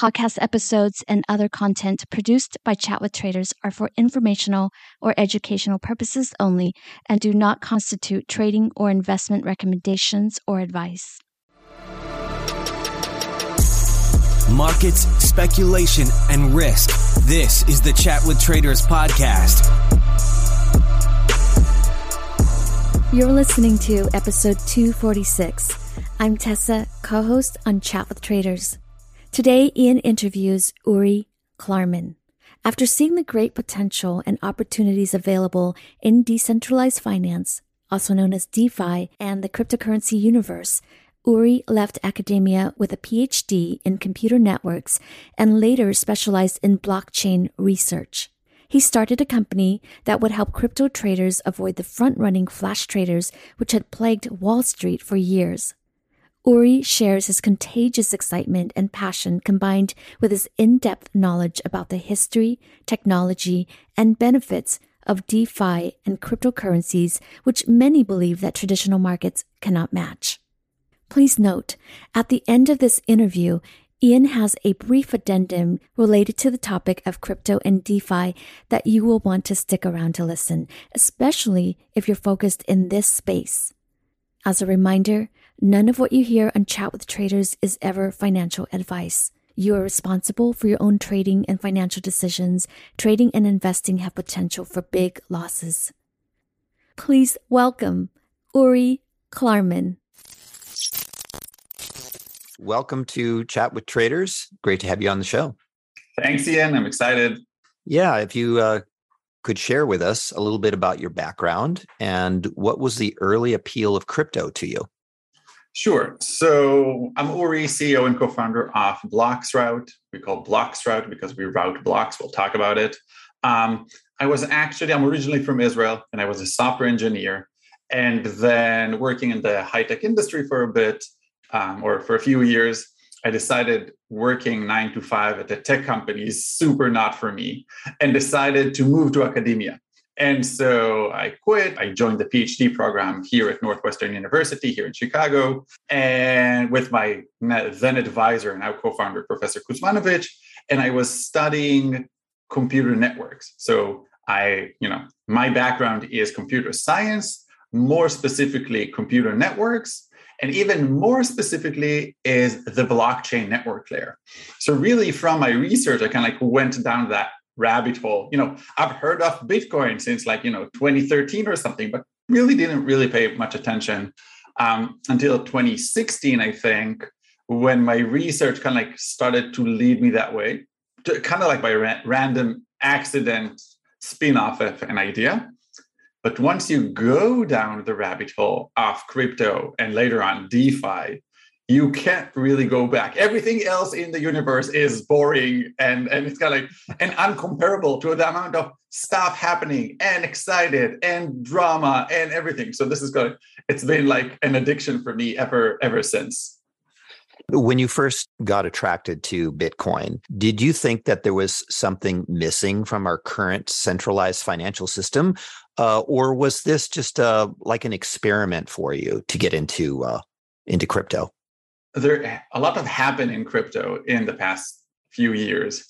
Podcast episodes and other content produced by Chat with Traders are for informational or educational purposes only and do not constitute trading or investment recommendations or advice. Markets, speculation, and risk. This is the Chat with Traders podcast. You're listening to episode 246. I'm Tessa, co host on Chat with Traders. Today, Ian interviews Uri Klarman. After seeing the great potential and opportunities available in decentralized finance, also known as DeFi, and the cryptocurrency universe, Uri left academia with a PhD in computer networks and later specialized in blockchain research. He started a company that would help crypto traders avoid the front running flash traders which had plagued Wall Street for years. Uri shares his contagious excitement and passion combined with his in depth knowledge about the history, technology, and benefits of DeFi and cryptocurrencies, which many believe that traditional markets cannot match. Please note, at the end of this interview, Ian has a brief addendum related to the topic of crypto and DeFi that you will want to stick around to listen, especially if you're focused in this space. As a reminder, None of what you hear on Chat with Traders is ever financial advice. You are responsible for your own trading and financial decisions. Trading and investing have potential for big losses. Please welcome Uri Klarman. Welcome to Chat with Traders. Great to have you on the show. Thanks, Ian. I'm excited. Yeah, if you uh, could share with us a little bit about your background and what was the early appeal of crypto to you? Sure. So I'm Uri, CEO and co-founder of Bloxroute. We call Bloxroute because we route blocks. We'll talk about it. Um, I was actually, I'm originally from Israel and I was a software engineer and then working in the high-tech industry for a bit um, or for a few years. I decided working nine to five at a tech company is super not for me and decided to move to academia. And so I quit. I joined the PhD program here at Northwestern University here in Chicago. And with my then advisor, and now co founder, Professor Kuzmanovic, and I was studying computer networks. So I, you know, my background is computer science, more specifically, computer networks. And even more specifically, is the blockchain network layer. So, really, from my research, I kind of like went down that rabbit hole. You know, I've heard of Bitcoin since like, you know, 2013 or something, but really didn't really pay much attention um, until 2016, I think, when my research kind of like started to lead me that way, to, kind of like by ra- random accident spin off of an idea. But once you go down the rabbit hole of crypto and later on DeFi, you can't really go back. Everything else in the universe is boring and, and it's kind of like and uncomparable to the amount of stuff happening and excited and drama and everything. So this is good. It's been like an addiction for me ever ever since. When you first got attracted to Bitcoin, did you think that there was something missing from our current centralized financial system? uh, or was this just uh, like an experiment for you to get into uh, into crypto? There, a lot have happened in crypto in the past few years.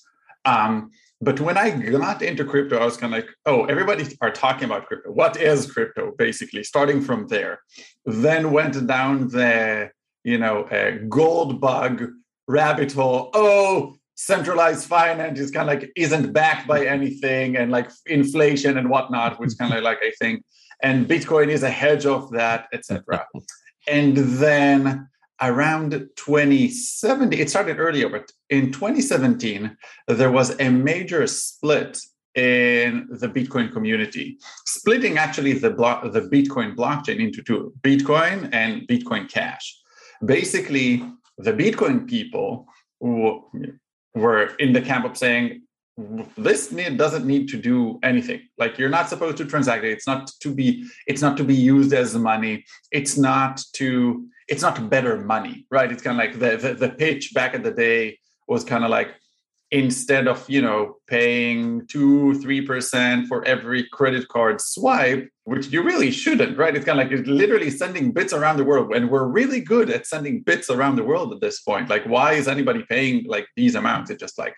Um, but when I got into crypto, I was kind of like, oh, everybody are talking about crypto. What is crypto? Basically, starting from there. Then went down the, you know, gold bug rabbit hole. Oh, centralized finance is kind of like isn't backed by anything and like inflation and whatnot, which kind of like I think, and Bitcoin is a hedge of that, etc. and then around 2017, it started earlier, but in 2017, there was a major split in the Bitcoin community, splitting actually the block, the Bitcoin blockchain into two: Bitcoin and Bitcoin Cash. Basically, the Bitcoin people who were in the camp of saying this need, doesn't need to do anything. Like you're not supposed to transact it. It's not to be it's not to be used as money. It's not to it's not better money right? It's kind of like the, the, the pitch back in the day was kind of like instead of you know paying two three percent for every credit card swipe which you really shouldn't right? It's kind of like it's literally sending bits around the world and we're really good at sending bits around the world at this point. Like why is anybody paying like these amounts? It's just like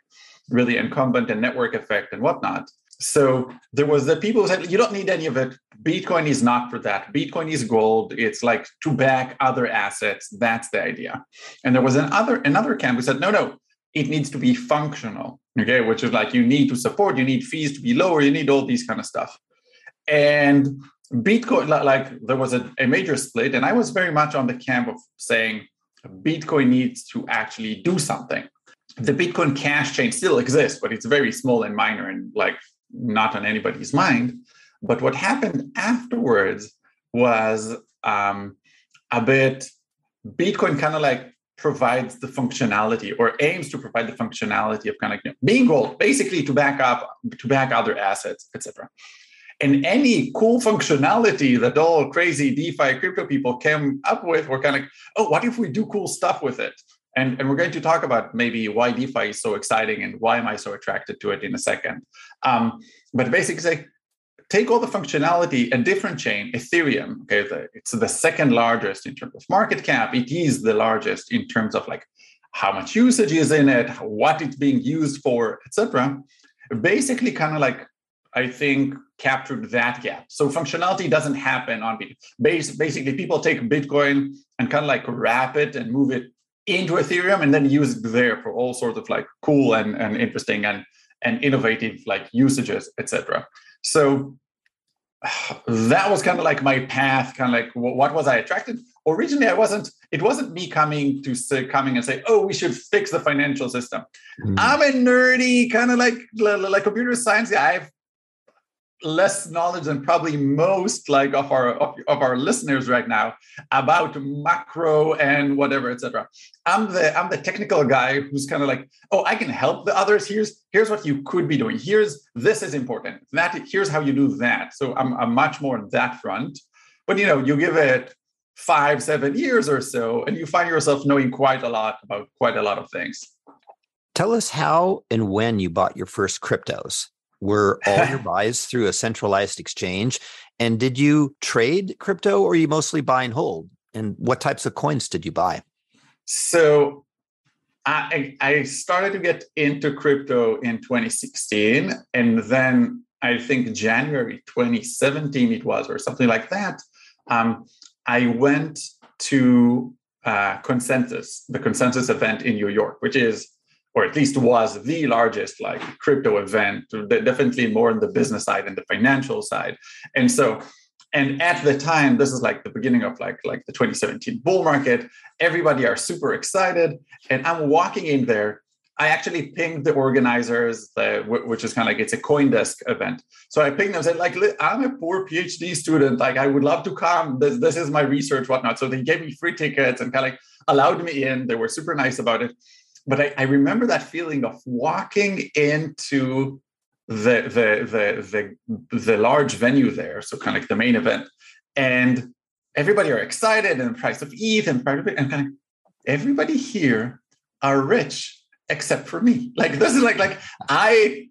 really incumbent and network effect and whatnot so there was the people who said you don't need any of it. Bitcoin is not for that. Bitcoin is gold. It's like to back other assets. That's the idea. And there was another another camp who said no no. It needs to be functional okay? Which is like you need to support you need fees to be lower you need all these kind of stuff. And bitcoin like there was a, a major split and i was very much on the camp of saying bitcoin needs to actually do something. The bitcoin cash chain still exists but it's very small and minor and like not on anybody's mind but what happened afterwards was um, a bit bitcoin kind of like provides the functionality or aims to provide the functionality of kind of you know, being gold, basically to back up, to back other assets, etc. And any cool functionality that all crazy DeFi crypto people came up with were kind of, oh, what if we do cool stuff with it? And, and we're going to talk about maybe why DeFi is so exciting and why am I so attracted to it in a second. Um, but basically, take all the functionality, a different chain, Ethereum, okay, the, it's the second largest in terms of market cap. It is the largest in terms of like how much usage is in it, what it's being used for, etc. Basically, kind of like I think captured that gap. So functionality doesn't happen on Bitcoin. Basically, people take Bitcoin and kind of like wrap it and move it into Ethereum and then use it there for all sorts of like cool and, and interesting and, and innovative like usages, etc. So that was kind of like my path, kind of like what was I attracted? Originally, I wasn't. It wasn't me coming to say, coming and say, "Oh, we should fix the financial system." Mm. I'm a nerdy kind of like like computer science guy. I've less knowledge than probably most like of our of, of, our listeners right now about macro and whatever etc i'm the i'm the technical guy who's kind of like oh i can help the others. Here's here's what you could be doing. Here's this is important. That here's how you do that. So i'm, I'm much more on that front. But you know you give it five seven years or so and you find yourself knowing quite a lot about quite a lot of things. Tell us how and when you bought your first cryptos were all your buys through a centralized exchange? And did you trade crypto or you mostly buy and hold? And what types of coins did you buy? So I, I started to get into crypto in 2016. And then I think January 2017 it was, or something like that. Um, I went to uh, Consensus, the Consensus event in New York, which is or at least was the largest like crypto event definitely more on the business side and the financial side and so and at the time this is like the beginning of like like the 2017 bull market everybody are super excited and i'm walking in there I actually pinged the organizers, uh, which is kind of like it's a CoinDesk event. So I pinged them and said, like, I'm a poor PhD student. Like, I would love to come. This, this is my research, whatnot. So they gave me free tickets and kind of like allowed me in. They were super nice about it but I, I remember that feeling of walking into the, the the the the large venue there, so kind of like the main event, and everybody are excited and the price of ETH and price of and kind of everybody here are rich except for me. Like this is like like I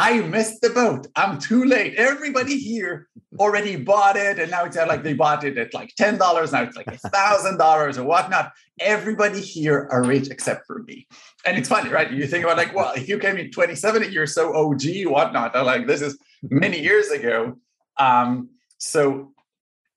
I missed the boat. I'm too late. Everybody here already bought it. And now it's like they bought it at like $10. Now it's like $1,000 or whatnot. Everybody here are rich except for me. And it's funny, right? You think about like, well, if you came in 2070, you're so OG, whatnot. I'm like, this is many years ago. Um, so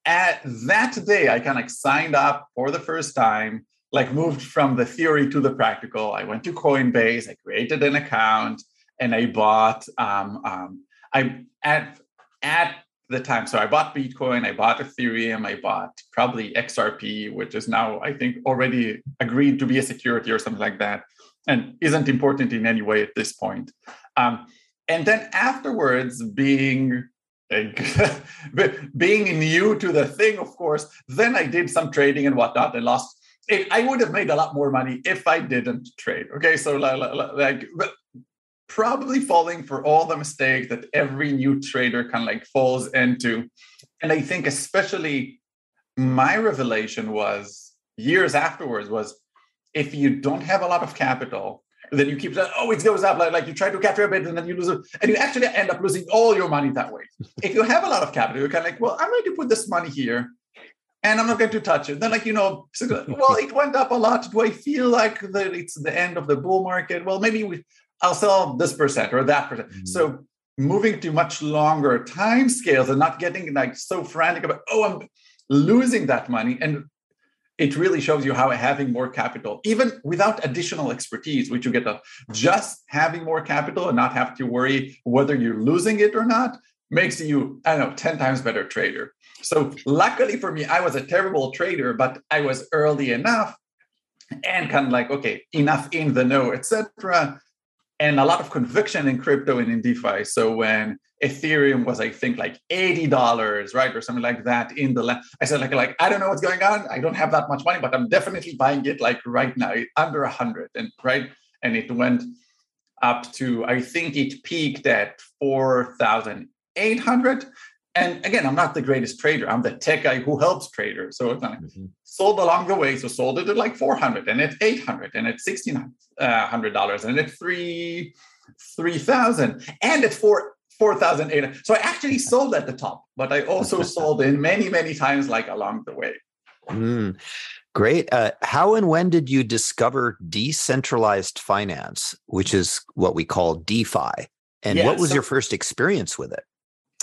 at that day, I kind of signed up for the first time, like moved from the theory to the practical. I went to Coinbase, I created an account and I bought um, um, I at at the time. So I bought Bitcoin, I bought Ethereum, I bought probably XRP, which is now I think already agreed to be a security or something like that, and isn't important in any way at this point. Um, and then afterwards, being being new to the thing, of course, then I did some trading and whatnot and lost. I would have made a lot more money if I didn't trade. Okay, so like, probably falling for all the mistakes that every new trader kind of like falls into. And I think especially my revelation was years afterwards was if you don't have a lot of capital, then you keep saying, oh, it goes up. Like, like you try to capture a bit and then you lose it. And you actually end up losing all your money that way. if you have a lot of capital, you're kind of like, well, I'm going to put this money here and I'm not going to touch it. Then, like, you know, well, it went up a lot. Do I feel like that it's the end of the bull market? Well, maybe we, I'll sell this percent or that percent. Mm-hmm. So moving to much longer time scales and not getting like so frantic about, oh, I'm losing that money. And it really shows you how having more capital, even without additional expertise, which you get of just having more capital and not have to worry whether you're losing it or not, makes you, I don't know, 10 times better trader. So luckily for me, I was a terrible trader, but I was early enough and kind of like, okay, enough in the know, etc and a lot of conviction in crypto and in DeFi. So when Ethereum was, I think, like eighty dollars, right, or something like that in the land, I said, like, like I don't know what's going on. I don't have that much money, but I'm definitely buying it like right now, under a hundred, and right, and it went up to I think it peaked at four thousand eight hundred, and again, I'm not the greatest trader. I'm the tech guy who helps traders. So it's mm-hmm. sold along the way. So sold it at like 400 and at 800 and at $1,600 and at three, 3,000 and at four, 4,800. So I actually sold at the top, but I also sold in many, many times like along the way. Mm, great. Uh, how and when did you discover decentralized finance, which is what we call DeFi? And yeah, what was so- your first experience with it?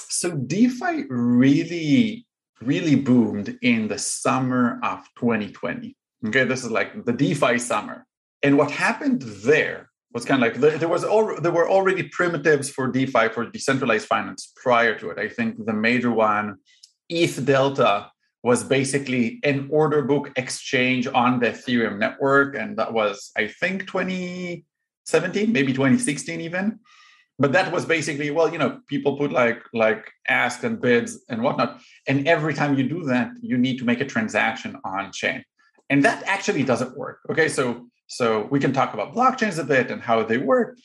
So DeFi really, really boomed in the summer of 2020. Okay, this is like the DeFi summer. And what happened there was kind of like there was all there were already primitives for DeFi for decentralized finance prior to it. I think the major one, EtherDelta, was basically an order book exchange on the Ethereum network, and that was I think 2017, maybe 2016 even but that was basically well you know people put like like ask and bids and whatnot. And every time you do that you need to make a transaction on chain. And that actually doesn't work. Okay so so we can talk about blockchains a bit and how they work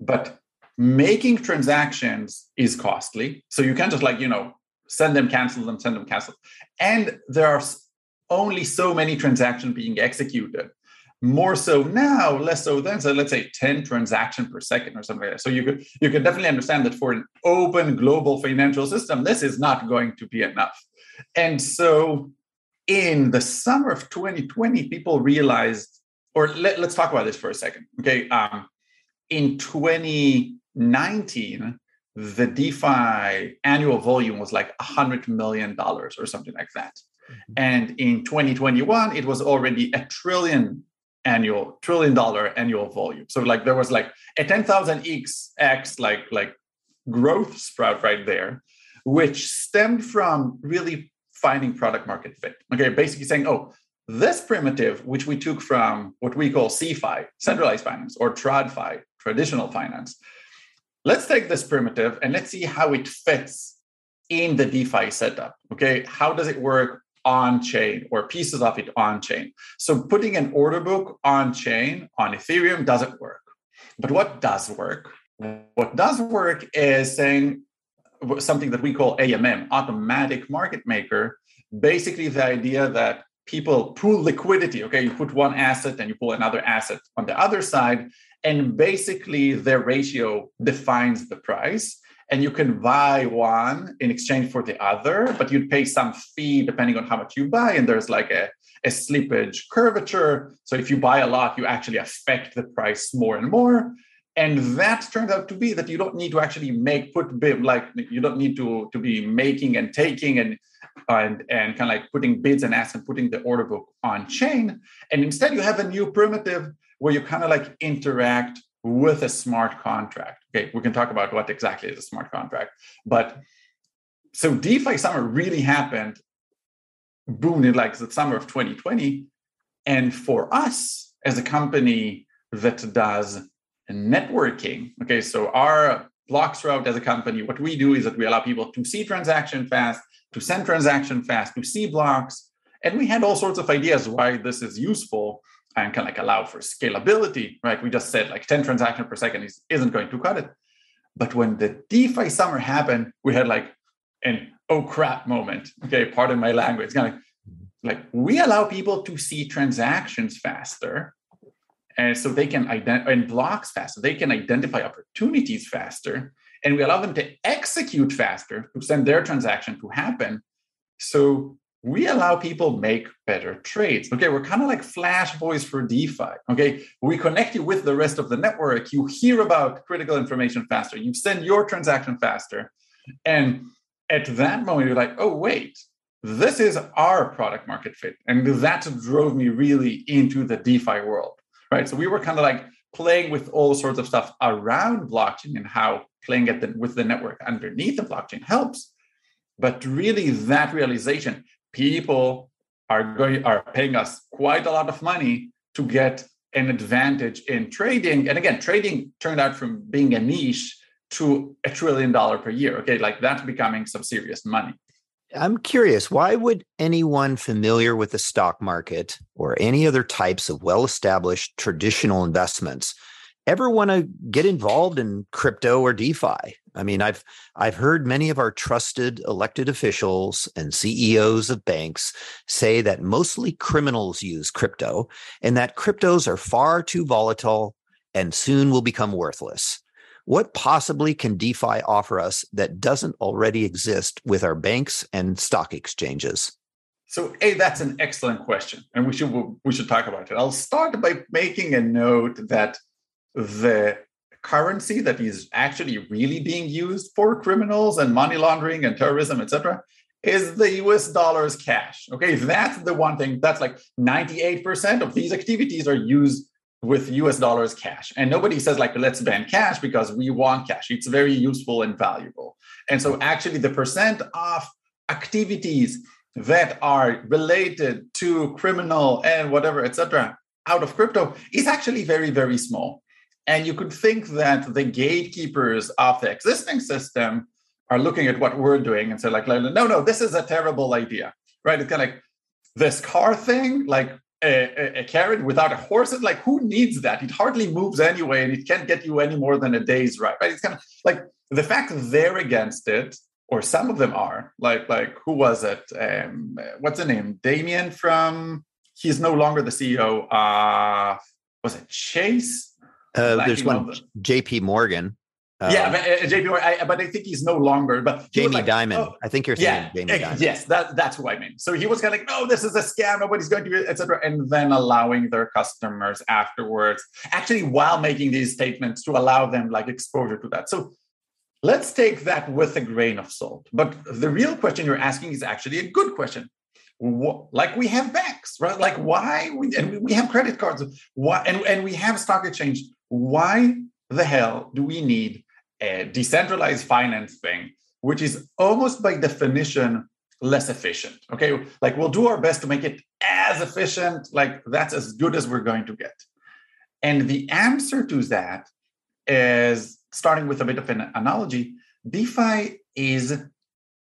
but making transactions is costly. So you can't just like you know send them cancel them send them cancel and there are only so many transactions being executed more so now, less so then. So let's say 10 transaction per second or something like that. So you could you could definitely understand that for an open global financial system, this is not going to be enough. And so in the summer of 2020, people realized, or let, us talk about this for a second. Okay. Um, in 2019, the DeFi annual volume was like $100 million or something like that. Mm-hmm. And in 2021, it was already a trillion annual trillion dollar annual volume. So like there was like a 10,000 x x like like growth sprout right there, which stemmed from really finding product market fit. Okay, basically saying, oh, this primitive, which we took from what we call CeFi, centralized finance, or TradFi, traditional finance, let's take this primitive and let's see how it fits in the DeFi setup. Okay, how does it work? On chain or pieces of it on chain. So putting an order book on chain on Ethereum doesn't work. But what does work? What does work is saying something that we call AMM, automatic market maker. Basically, the idea that people pool liquidity. Okay, you put one asset and you pull another asset on the other side, And basically, the ratio defines the price. And you can buy one in exchange for the other, but you'd pay some fee depending on how much you buy. And there's like a, a slippage curvature. So if you buy a lot, you actually affect the price more and more and that turned out to be that you don't need to actually make put bid like you don't need to to be making and taking and and and kind of like putting bids and asks and putting the order book on chain and instead you have a new primitive where you kind of like interact with a smart contract okay we can talk about what exactly is a smart contract but so defi summer really happened boom in like the summer of 2020 and for us as a company that does networking. Okay, so our blocks Bloxroute as a company, what we do is that we allow people to see transaction fast, to send transaction fast, to see blocks. And we had all sorts of ideas why this is useful and can like allow for scalability, right? We just said like 10 transactions per second is, isn't going to cut it. But when the DeFi summer happened, we had like an oh crap moment. Okay, pardon my language. Kind of like we allow people to see transactions faster and so they can identify and blocks faster they can identify opportunities faster and we allow them to execute faster to send their transaction to happen so we allow people make better trades okay? We're kind of like flash boys for defi okay? We connect you with the rest of the network. You hear about critical information faster. You send your transaction faster. And at that moment you're like oh wait this is our product market fit. And that drove me really into the defi world right? So we were kind of like playing with all sorts of stuff around blockchain and how playing at the, with the network underneath the blockchain helps. But really, that realization, people are going are paying us quite a lot of money to get an advantage in trading. And again, trading turned out from being a niche to a trillion dollar per year. Okay, like that's becoming some serious money. I'm curious, why would anyone familiar with the stock market or any other types of well established traditional investments ever want to get involved in crypto or DeFi? I mean, I've I've heard many of our trusted elected officials and CEOs of banks say that mostly criminals use crypto and that cryptos are far too volatile and soon will become worthless. What possibly can DeFi offer us that doesn't already exist with our banks and stock exchanges? So, a that's an excellent question, and we should we should talk about it. I'll start by making a note that the currency that is actually really being used for criminals and money laundering and terrorism, etc., is the US dollars cash. Okay, that's the one thing that's like 98% of these activities are used with US dollars cash. And nobody says, like, let's ban cash because we want cash. It's very useful and valuable. And so, actually, the percent of activities that are related to criminal and whatever, etc., out of crypto is actually very, very small. And you could think that the gatekeepers of the existing system are looking at what we're doing and say, like, no, no, this is a terrible idea, right? It's kind of like this car thing, like a, a, carrot without a horse is like who needs that? It hardly moves anyway and it can't get you any more than a day's ride right? It's kind of like the fact they're against it or some of them are like like who was it? Um what's the name? Damien from he's no longer the ceo uh was it chase uh, there's one jp morgan um, yeah, but, uh, JP, I, but I think he's no longer. But Jamie like, Dimon, oh, I think you're saying yeah, Jamie Dimon. Yes, that, that's who I mean. So he was kind of like, "No, this is a scam. Nobody's going to," do etc. And then allowing their customers afterwards, actually, while making these statements, to allow them like exposure to that. So let's take that with a grain of salt. But the real question you're asking is actually a good question. Like we have banks, right? Like why we and we have credit cards. Why and, and we have stock exchange. Why the hell do we need a decentralized finance thing, which is almost by definition less efficient. Okay, like we'll do our best to make it as efficient, like that's as good as we're going to get. And the answer to that is starting with a bit of an analogy DeFi is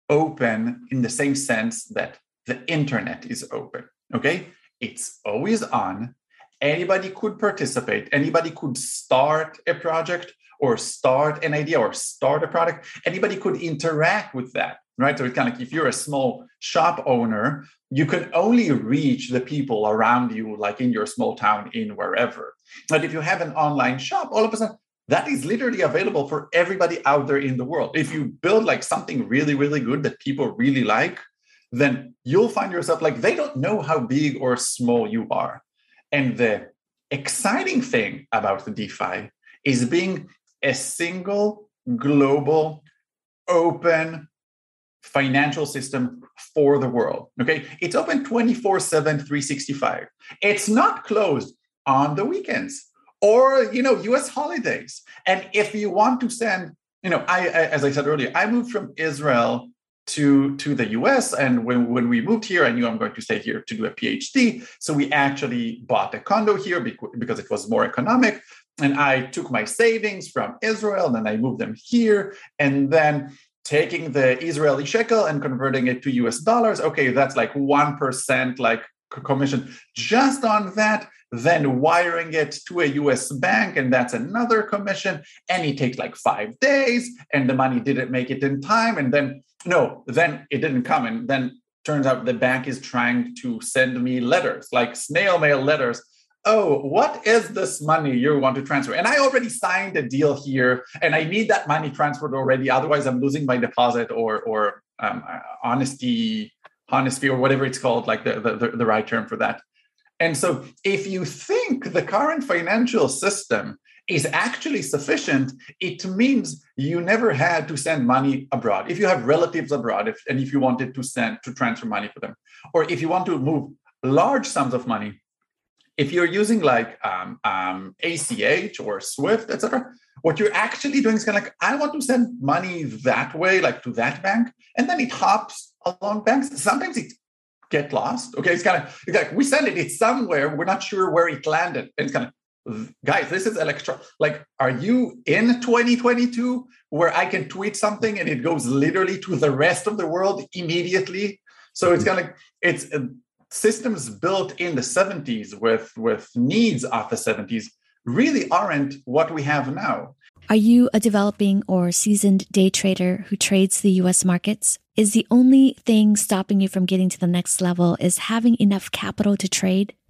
open in the same sense that the internet is open. Okay, it's always on. Anybody could participate, anybody could start a project or start an idea or start a product, anybody could interact with that. right? So it's kind of like if you're a small shop owner, you can only reach the people around you, like in your small town, in wherever. But if you have an online shop, all of a sudden that is literally available for everybody out there in the world. If you build like something really, really good that people really like, then you'll find yourself like they don't know how big or small you are. And the exciting thing about the DeFi is being a single global open financial system for the world. Okay. It's open 24 7, 365. It's not closed on the weekends or, you know, US holidays. And if you want to send, you know, I, I as I said earlier, I moved from Israel to to the US. And when, when we moved here, I knew I'm going to stay here to do a PhD. So we actually bought a condo here because it was more economic. And I took my savings from Israel and then I moved them here. And then taking the Israeli shekel and converting it to US dollars, okay, that's like 1% like commission just on that then wiring it to a US bank, and that's another commission. And it takes like five days, and the money didn't make it in time. And then, no, then it didn't come. And then turns out the bank is trying to send me letters, like snail mail letters. Oh, what is this money you want to transfer? And I already signed a deal here, and I need that money transferred already. Otherwise, I'm losing my deposit or or um, honesty, honesty, or whatever it's called, like the, the the right term for that. And so, if you think the current financial system is actually sufficient, it means you never had to send money abroad. If you have relatives abroad, if, and if you wanted to send to transfer money for them, or if you want to move large sums of money, if you're using like um, um, ACH or Swift, etc., what you're actually doing is kind of like, I want to send money that way, like to that bank, and then it hops along banks. Sometimes it get lost. Okay, it's kind of it's like we send it, it's somewhere, we're not sure where it landed. And it's kind of guys, this is electro. Like, are you in 2022 where I can tweet something and it goes literally to the rest of the world immediately? So it's kind of like it's uh, systems built in the 70s with with needs of the 70s really aren't what we have now. Are you a developing or seasoned day trader who trades the US markets? Is the only thing stopping you from getting to the next level is having enough capital to trade?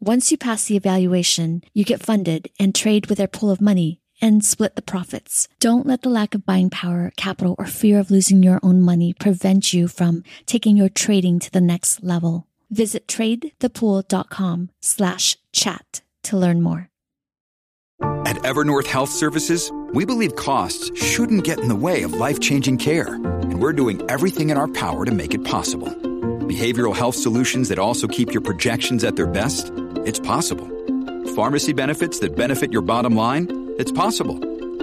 Once you pass the evaluation, you get funded and trade with their pool of money and split the profits. Don't let the lack of buying power, capital, or fear of losing your own money prevent you from taking your trading to the next level. Visit tradethepool.com slash chat to learn more. At Evernorth Health Services, we believe costs shouldn't get in the way of life-changing care, and we're doing everything in our power to make it possible. Behavioral health solutions that also keep your projections at their best? It's possible. Pharmacy benefits that benefit your bottom line? It's possible.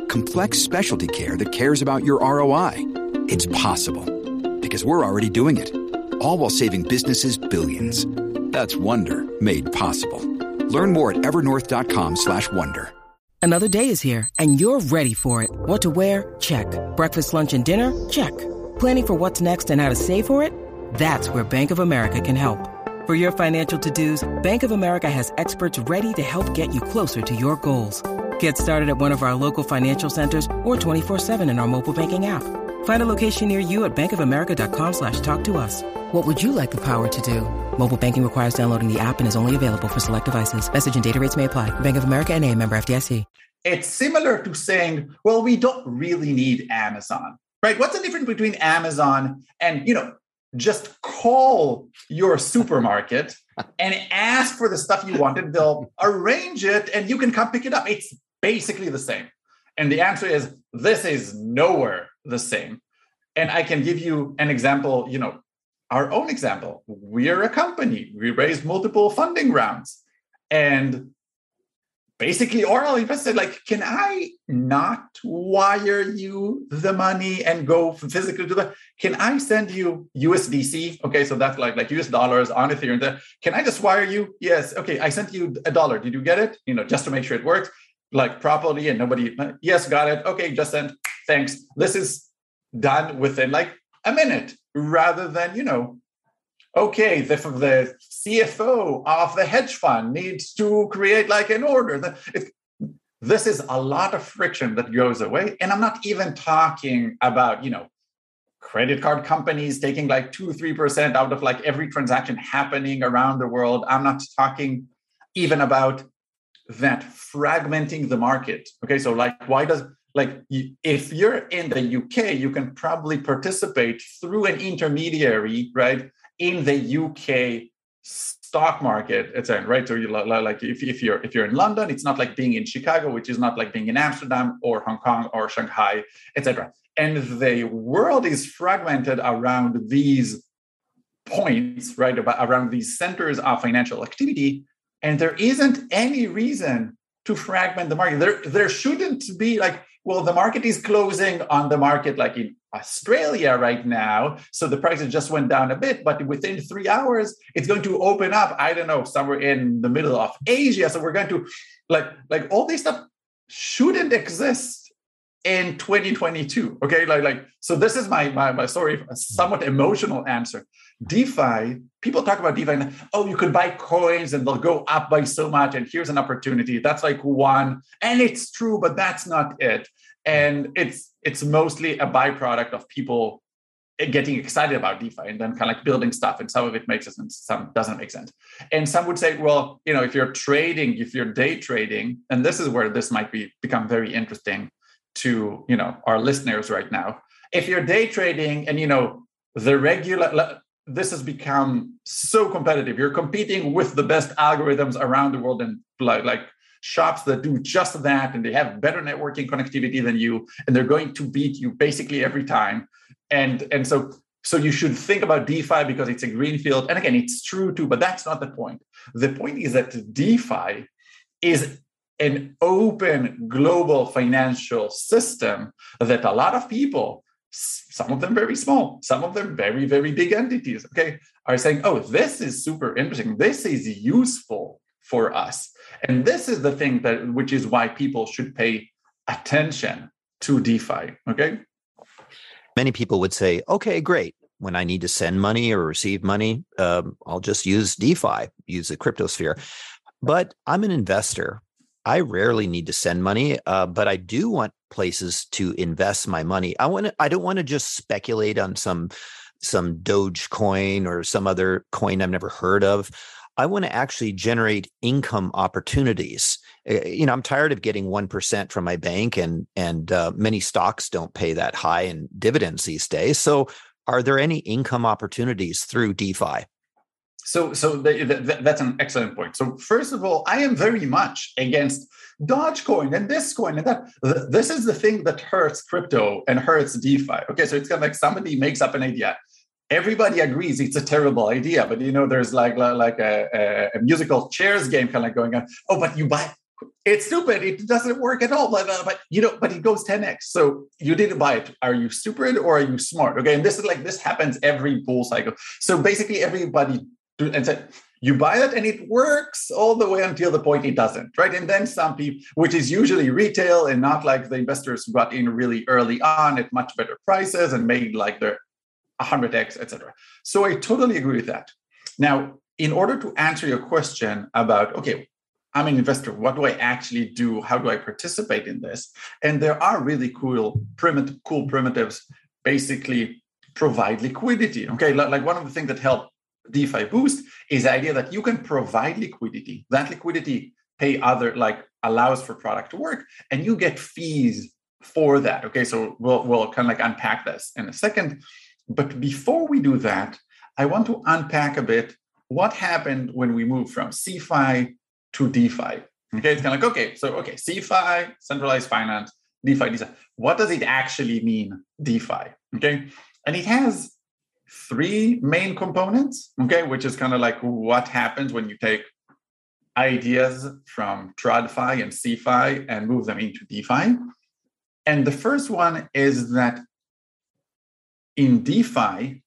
Complex specialty care that cares about your ROI. It's possible. Because we're already doing it. All while saving businesses billions. That's Wonder made possible. Learn more at evernorth.com/wonder. Another day is here and you're ready for it. What to wear? Check. Breakfast, lunch and dinner? Check. Planning for what's next and how to save for it? That's where Bank of America can help. For your financial to-dos, Bank of America has experts ready to help get you closer to your goals. Get started at one of our local financial centers or 24-7 in our mobile banking app. Find a location near you at bankofamerica.com slash talk to us. What would you like the power to do? Mobile banking requires downloading the app and is only available for select devices. Message and data rates may apply. Bank of America and a member FDIC. It's similar to saying, well, we don't really need Amazon, right? What's the difference between Amazon and, you know, just call your supermarket and ask for the stuff you wanted. They'll arrange it and you can come pick it up. It's basically the same? And the answer is this is nowhere the same. And I can give you an example, you know, our own example. We are a company. We raised multiple funding rounds. And basically orally said like can i not wire you the money and go physically to the can i send you usdc okay so that's like like us dollars on ethereum can i just wire you? Yes. Okay i sent you a dollar. Did you get it? You know just to make sure it works like properly and nobody uh, yes got it. Okay just send thanks. This is done within like a minute rather than you know okay, the, the CFO of the hedge fund needs to create like an order. It, this is a lot of friction that goes away. And I'm not even talking about, you know, credit card companies taking like two, 3% out of like every transaction happening around the world. I'm not talking even about that fragmenting the market. Okay, so like, why does like if you're in the UK, you can probably participate through an intermediary, right? In the UK stock market, etc. Right. So you like if, if you're if you're in London, it's not like being in Chicago, which is not like being in Amsterdam or Hong Kong or Shanghai, etc. And the world is fragmented around these points, right? About, around these centers of financial activity. And there isn't any reason to fragment the market. There, there shouldn't be like, well, the market is closing on the market like in Australia right now. So the prices just went down a bit, but within three hours, it's going to open up, I don't know, somewhere in the middle of Asia. So we're going to like like all this stuff shouldn't exist in 2022. Okay. Like, like so this is my my, my sorry, somewhat emotional answer. DeFi, people talk about DeFi and oh, you could buy coins and they'll go up by so much, and here's an opportunity. That's like one, and it's true, but that's not it and it's it's mostly a byproduct of people getting excited about DeFi and then kind of like building stuff. And some of it makes sense some doesn't make sense. And some would say, well, you know, if you're trading, if you're day trading, and this is where this might be become very interesting to you know our listeners right now. If you're day trading and you know the regular this has become so competitive. You're competing with the best algorithms around the world and like, like shops that do just that and they have better networking connectivity than you and they're going to beat you basically every time. And and so so you should think about defi because it's a greenfield. And again it's true too but that's not the point. The point is that defi is an open global financial system that a lot of people some of them very small some of them very very big entities okay are saying oh this is super interesting this is useful for us and this is the thing that which is why people should pay attention to DeFi. Okay. Many people would say, okay, great. When I need to send money or receive money, um, I'll just use DeFi, use the cryptosphere. But I'm an investor. I rarely need to send money, uh, but I do want places to invest my money. I want to, I don't want to just speculate on some some Doge coin or some other coin I've never heard of. I want to actually generate income opportunities. Eh, you know, I'm tired of getting 1% from my bank and and uh, many stocks don't pay that high in dividends these days. So, are there any income opportunities through DeFi? So, so the, the, that's an excellent point. So, first of all, I am very much against Dogecoin and this coin and that. This is the thing that hurts crypto and hurts DeFi. Okay, so it's kind of like somebody makes up an idea everybody agrees it's a terrible idea but you know there's like like a, a, musical chairs game kind of going on oh but you buy it's stupid it doesn't work at all but, uh, but you know but it goes 10x so you didn't buy it are you stupid or are you smart okay and this is like this happens every bull cycle so basically everybody and said you buy it and it works all the way until the point it doesn't right and then some people which is usually retail and not like the investors who got in really early on at much better prices and made like their 100x, etc. So I totally agree with that. Now, in order to answer your question about, okay, I'm an investor, what do I actually do? How do I participate in this? And there are really cool primitive, cool primitives basically provide liquidity. Okay, like one of the things that help DeFi boost is the idea that you can provide liquidity. That liquidity pay other like allows for product to work, and you get fees for that. Okay, so we'll we'll kind of like unpack this in a second. But before we do that, I want to unpack a bit what happened when we moved from CeFi to DeFi. Okay, it's kind of like, okay, so okay, CeFi centralized finance, DeFi, DeFi. What does it actually mean, DeFi? Okay, and it has three main components, okay, which is kind of like what happens when you take ideas from TradFi and CeFi and move them into DeFi. And the first one is that in DeFi,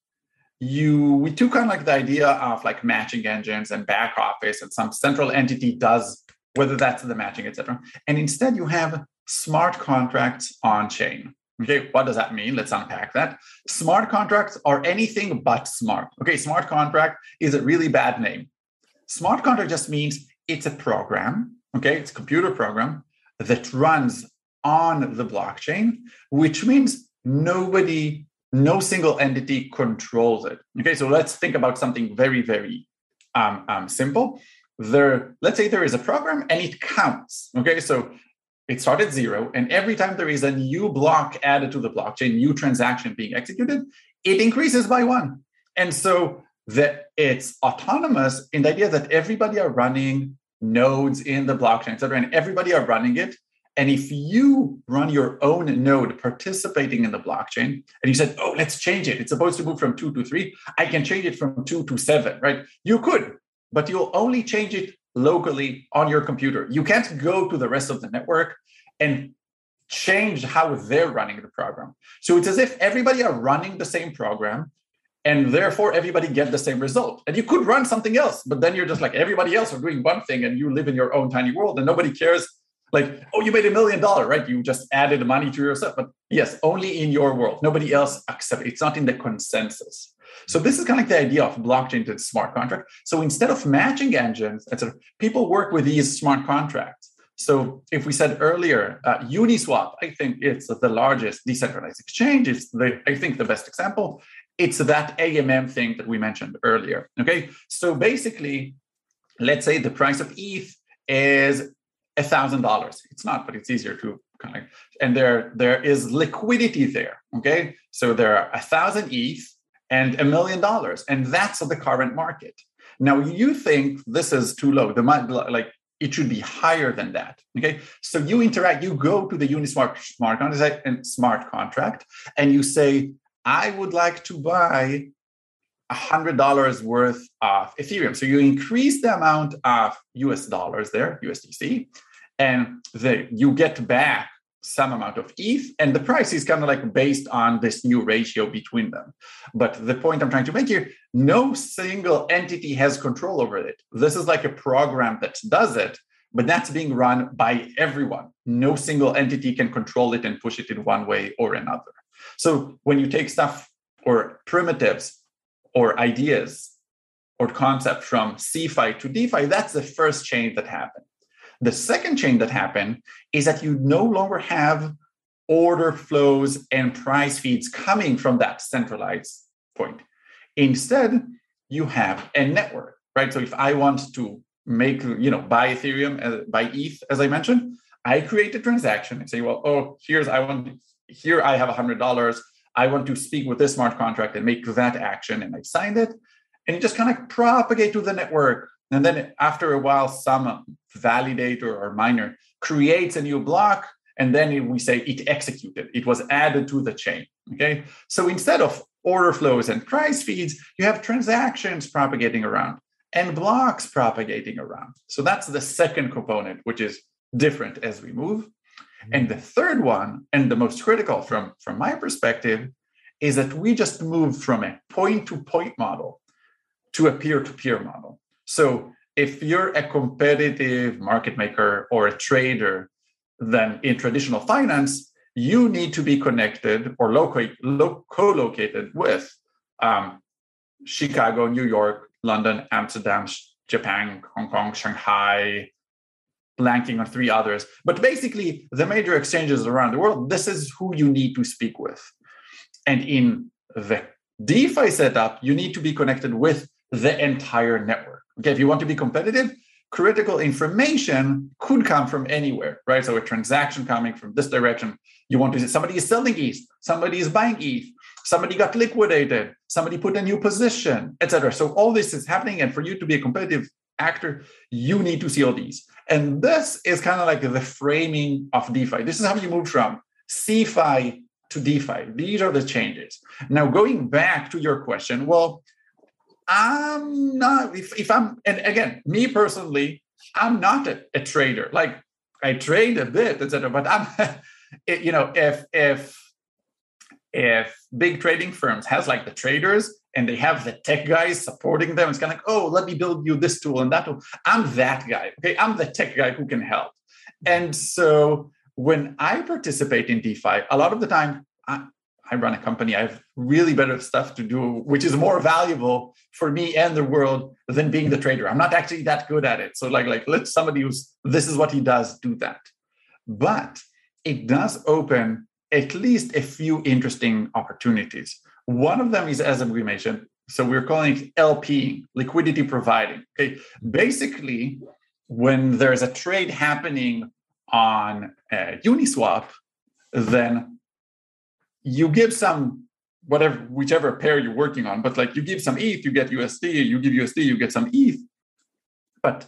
you we took on like the idea of like matching engines and back office and some central entity does whether that's the matching, etc. And instead you have smart contracts on chain. Okay, what does that mean? Let's unpack that. Smart contracts are anything but smart. Okay, smart contract is a really bad name. Smart contract just means it's a program, okay, it's a computer program that runs on the blockchain, which means nobody, no single entity controls it. Okay, so let's think about something very, very um, um, simple. There, let's say there is a program and it counts. Okay, so it started zero, and every time there is a new block added to the blockchain, new transaction being executed, it increases by one. And so that it's autonomous in the idea that everybody are running nodes in the blockchain, et cetera, and everybody are running it. And if you run your own node participating in the blockchain and you said, oh, let's change it, it's supposed to move from two to three, I can change it from two to seven, right? You could, but you'll only change it locally on your computer. You can't go to the rest of the network and change how they're running the program. So it's as if everybody are running the same program and therefore everybody get the same result. And you could run something else, but then you're just like everybody else are doing one thing and you live in your own tiny world and nobody cares like, oh, you made a million dollar, right? You just added money to yourself. But yes, only in your world. Nobody else accept it's not in the consensus. So this is kind of like the idea of blockchain to smart contract. So instead of matching engines, etc., people work with these smart contracts. So if we said earlier, uh, Uniswap, I think it's the largest decentralized exchange. It's the, I think the best example. It's that AMM thing that we mentioned earlier. Okay, so basically, let's say the price of ETH is a thousand dollars. It's not, but it's easier to kind of. And there there is liquidity there. Okay, so there are a thousand ETH and a million dollars, and that's the current market. Now you think this is too low. The like it should be higher than that. Okay, so you interact. You go to the Uniswap smart contract and smart contract, and you say, "I would like to buy $100 worth of Ethereum. So you increase the amount of US dollars there, USDC, and the, you get back some amount of ETH, and the price is kind of like based on this new ratio between them. But the point I'm trying to make here no single entity has control over it. This is like a program that does it, but that's being run by everyone. No single entity can control it and push it in one way or another. So when you take stuff or primitives or ideas or concept from CeFi to DeFi, that's the first change that happened. The second change that happened is that you no longer have order flows and price feeds coming from that centralized point. Instead, you have a network, right? So if I want to make, you know, buy Ethereum, uh, buy ETH, as I mentioned, I create a transaction and say, well, oh, here's I want here I have a hundred dollars. I want to speak with this smart contract and make that action, and I signed it, and you just kind of propagate to the network and then after a while, some validator or miner creates a new block, and then we say it executed. It was added to the chain. Okay. So instead of order flows and price feeds, you have transactions propagating around and blocks propagating around. So that's the second component, which is different as we move. Mm-hmm. And the third one, and the most critical from, from my perspective, is that we just moved from a point to point model to a peer to peer model. So if you're a competitive market maker or a trader, then in traditional finance, you need to be connected or lo- co-located with um, Chicago, New York, London, Amsterdam, Japan, Hong Kong, Shanghai, blanking on three others. But basically, the major exchanges around the world, this is who you need to speak with. And in the DeFi setup, you need to be connected with the entire network. Okay, if you want to be competitive, critical information could come from anywhere, right? So a transaction coming from this direction, you want to say somebody is selling ETH, somebody is buying ETH, somebody got liquidated, somebody put a new position, etc. So all this is happening, and for you to be a competitive actor, you need to see all these. And this is kind of like the framing of DeFi. This is how you move from CeFi to DeFi. These are the changes. Now, going back to your question, well, I'm not if, if I'm and again, me personally, I'm not a, a trader. Like I trade a bit, etc. But I'm, you know, if if if big trading firms has like the traders and they have the tech guys supporting them, it's kind of like, oh, let me build you this tool and that tool. I'm that guy. Okay, I'm the tech guy who can help. And so when I participate in DeFi, a lot of the time I, I run a company. I have really better stuff to do, which is more valuable for me and the world than being the trader. I'm not actually that good at it. So like, like let somebody who's this is what he does do that. But it does open at least a few interesting opportunities. One of them is, as mentioned, so we're calling it LP, liquidity providing. Okay, basically, when there's a trade happening on uh, Uniswap, then you give some whatever whichever pair you're working on but like you give some eth you get usd you give usd you get some eth but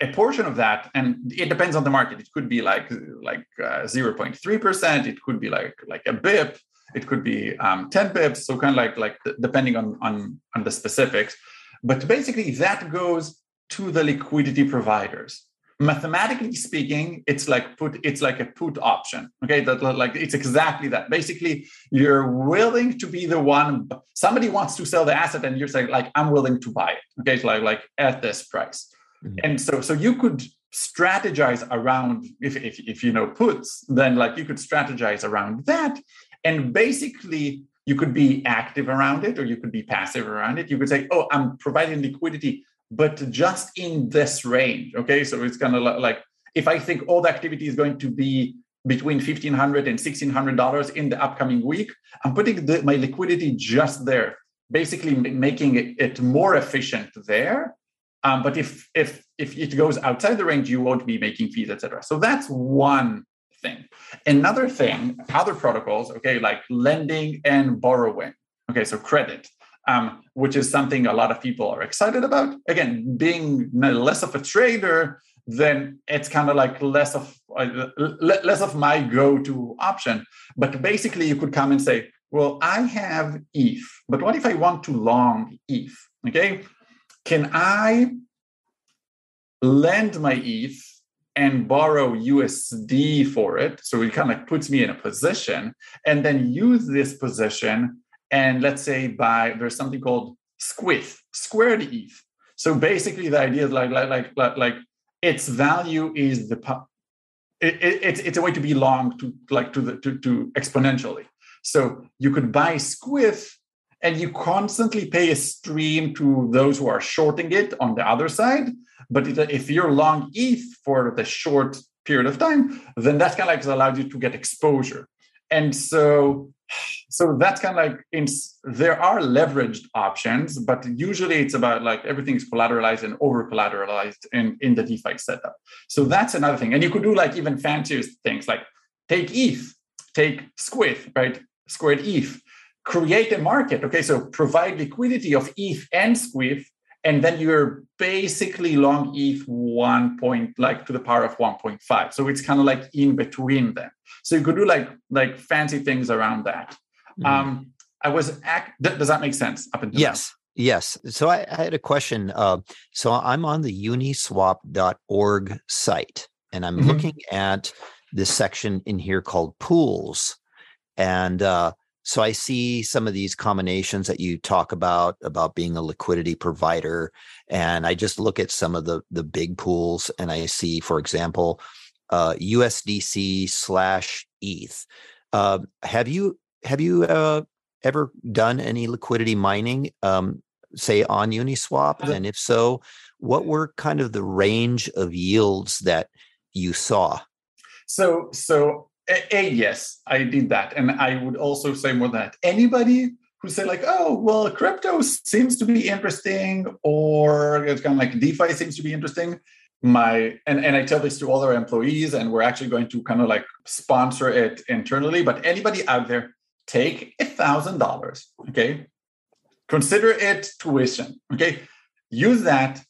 a portion of that and it depends on the market. It could be like like uh, 0.3% it could be like like a bip it could be um, 10 bips so kind of like like depending on on on the specifics. But basically that goes to the liquidity providers mathematically speaking it's like put it's like a put option okay? That like it's exactly that. Basically you're willing to be the one somebody wants to sell the asset and you're saying like i'm willing to buy it okay? It's like like at this price. Mm-hmm. and so so you could strategize around if, if if you know puts then like you could strategize around that. And basically you could be active around it or you could be passive around it. You could say oh i'm providing liquidity but just in this range. Okay, so it's kind of like if I think all the activity is going to be between $1,500 and $1,600 in the upcoming week, I'm putting the, my liquidity just there, basically making it, it more efficient there. Um, but if if if it goes outside the range, you won't be making fees, etc. So that's one thing. Another thing, other protocols, okay, like lending and borrowing. Okay, so credit um, which is something a lot of people are excited about. Again, being less of a trader, then it's kind of like less of uh, less of my go-to option. But basically, you could come and say, "Well, I have ETH, but what if I want to long ETH? Okay, can I lend my ETH and borrow USD for it. So it kind of puts me in a position and then use this position and let's say by there's something called Squeeth squared eth so basically the idea is like like like like, its value is the it, it, it's it's a way to be long to like to the to, to exponentially. So you could buy Squeeth and you constantly pay a stream to those who are shorting it on the other side. But if you're long eth for the short period of time then that kind of like allows you to get exposure. And so so that's kind of like in, there are leveraged options but usually it's about like everything's collateralized and over collateralized in, in the defi setup so that's another thing and you could do like even fancier things like take eth take Squeeth right squared eth create a market okay so provide liquidity of eth and Squeeth and then you're basically long ETH one point like to the power of 1.5. So it's kind of like in between them. So you could do like like fancy things around that. Mm-hmm. Um, I was act. Does that make sense? Up until yes. Now? Yes. So I, I had a question. Uh, so I'm on the uniswap.org site and I'm mm-hmm. looking at this section in here called pools. And uh, so I see some of these combinations that you talk about about being a liquidity provider, and I just look at some of the the big pools, and I see, for example, uh, USDC slash ETH. Uh, have you have you uh, ever done any liquidity mining, um, say on Uniswap? And if so, what were kind of the range of yields that you saw? So so a, a, yes, I did that. And I would also say more than that. Anybody who say like, oh, well, crypto seems to be interesting, or it's kind of like DeFi seems to be interesting. My and, and I tell this to all our employees, and we're actually going to kind of like sponsor it internally. But anybody out there, take a thousand dollars, okay? Consider it tuition, okay? Use that,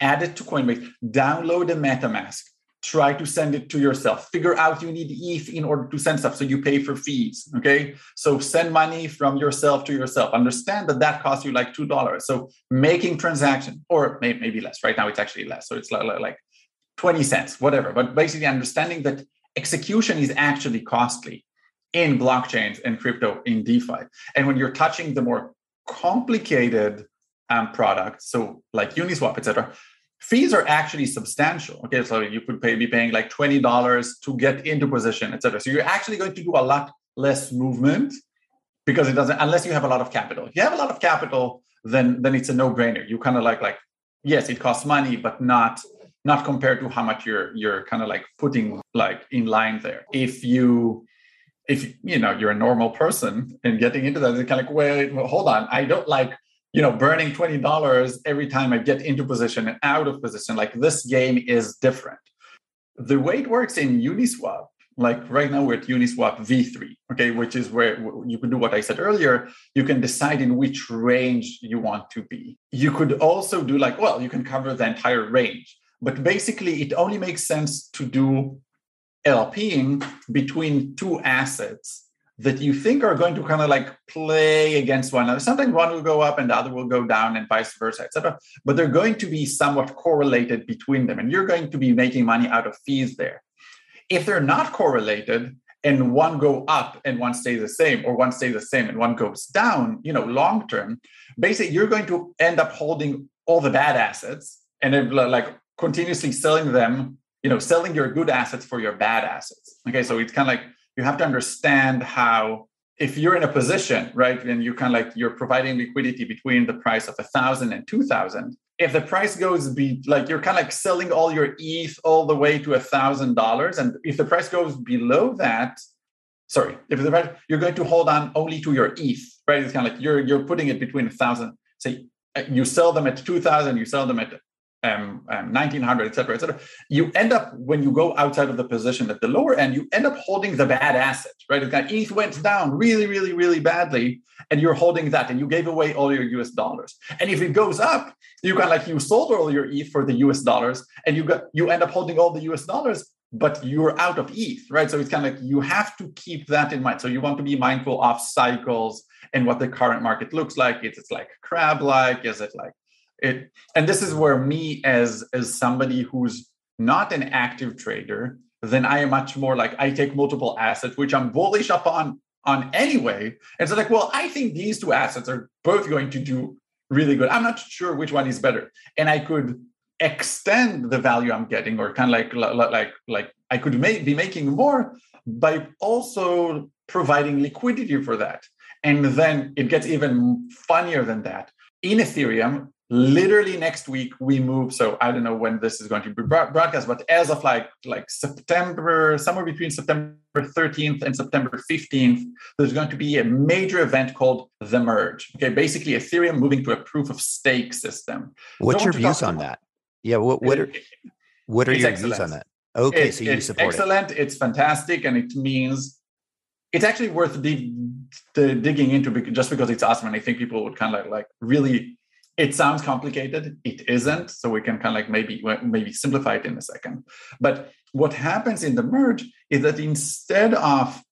add it to Coinbase, download a MetaMask, try to send it to yourself figure out you need eth in order to send stuff so you pay for fees okay so send money from yourself to yourself understand that that costs you like two dollars so making transaction or maybe less right now it's actually less so it's like 20 cents, whatever. But basically understanding that execution is actually costly in blockchains and crypto in DeFi. And when you're touching the more complicated um, products, so like Uniswap, etc., fees are actually substantial. Okay, so you could pay, be paying like twenty dollars to get into position, etc. So you're actually going to do a lot less movement because it doesn't unless you have a lot of capital. If you have a lot of capital, then then it's a no-brainer. You kind of like like yes, it costs money, but not not compared to how much you're you're kind of like putting like in line there. If you if you know you're a normal person and getting into that, it's kind of like, wait, well, hold on, I don't like you know burning twenty dollars every time I get into position and out of position. Like this game is different. The way it works in Uniswap, like right now we're at Uniswap v3, okay, which is where you can do what I said earlier. You can decide in which range you want to be. You could also do like, well, you can cover the entire range, but basically it only makes sense to do LPing between two assets that you think are going to kind of like play against one another. Sometimes one will go up and the other will go down, and vice versa, etc. But they're going to be somewhat correlated between them, and you're going to be making money out of fees there. If they're not correlated, and one go up and one stays the same, or one stays the same and one goes down, you know, long term, basically you're going to end up holding all the bad assets and like continuously selling them you know selling your good assets for your bad assets. Okay so it's kind of like you have to understand how if you're in a position right and you kind of like you're providing liquidity between the price of a thousand and two thousand. If the price goes be like you're kind of like selling all your eth all the way to a thousand dollars and if the price goes below that sorry if the price you're going to hold on only to your eth right? It's kind of like you're you're putting it between a thousand. Say uh, you sell them at 2000 you sell them at um, um, 1900, et cetera, et cetera, you end up, when you go outside of the position at the lower end, you end up holding the bad asset, right? It's got ETH went down really, really, really badly, and you're holding that, and you gave away all your US dollars. And if it goes up, you kind of like you sold all your ETH for the US dollars, and you got you end up holding all the US dollars, but you're out of ETH, right? So it's kind of like you have to keep that in mind. So you want to be mindful of cycles and what the current market looks like. Is it like crab-like? Is it like it and this is where me as as somebody who's not an active trader then i am much more like i take multiple assets which i'm bullish upon on anyway. And so like well i think these two assets are both going to do really good. I'm not sure which one is better. And i could extend the value i'm getting or kind of like like like i could make, be making more by also providing liquidity for that. And then it gets even funnier than that. In ethereum literally next week we move. So i don't know when this is going to be broadcast but as of like like september somewhere between september 13th and september 15th there's going to be a major event called the merge. Okay basically ethereum moving to a proof of stake system. What's your views on that? Yeah what what are what are your excellent. views on that? Okay it, so you support excellent it. it's fantastic and it means it's actually worth dig, digging into just because it's awesome and i think people would kind of like, like really it sounds complicated. It isn't. So we can kind of like maybe maybe simplify it in a second. But what happens in the merge is that instead of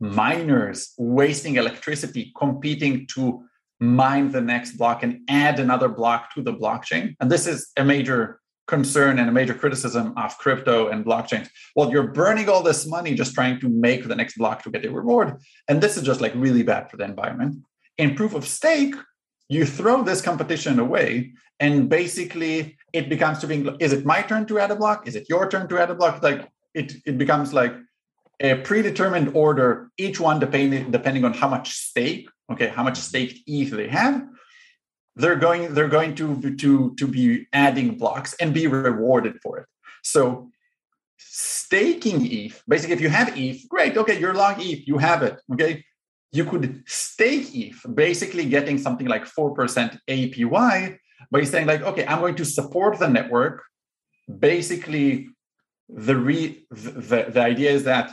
miners wasting electricity competing to mine the next block and add another block to the blockchain and this is a major concern and a major criticism of crypto and blockchains. Well you're burning all this money just trying to make the next block to get a reward. And this is just like really bad for the environment. In proof of stake you throw this competition away and basically it becomes to being is it my turn to add a block? Is it your turn to add a block? Like it, it becomes like a predetermined order each one depending depending on how much stake okay how much stake eth they have. They're going they're going to to to be adding blocks and be rewarded for it. So staking eth basically if you have eth great okay you're long eth you have it okay you could stake ETH, basically getting something like 4% APY by saying like, okay, I'm going to support the network. Basically, the, re, the, the idea is that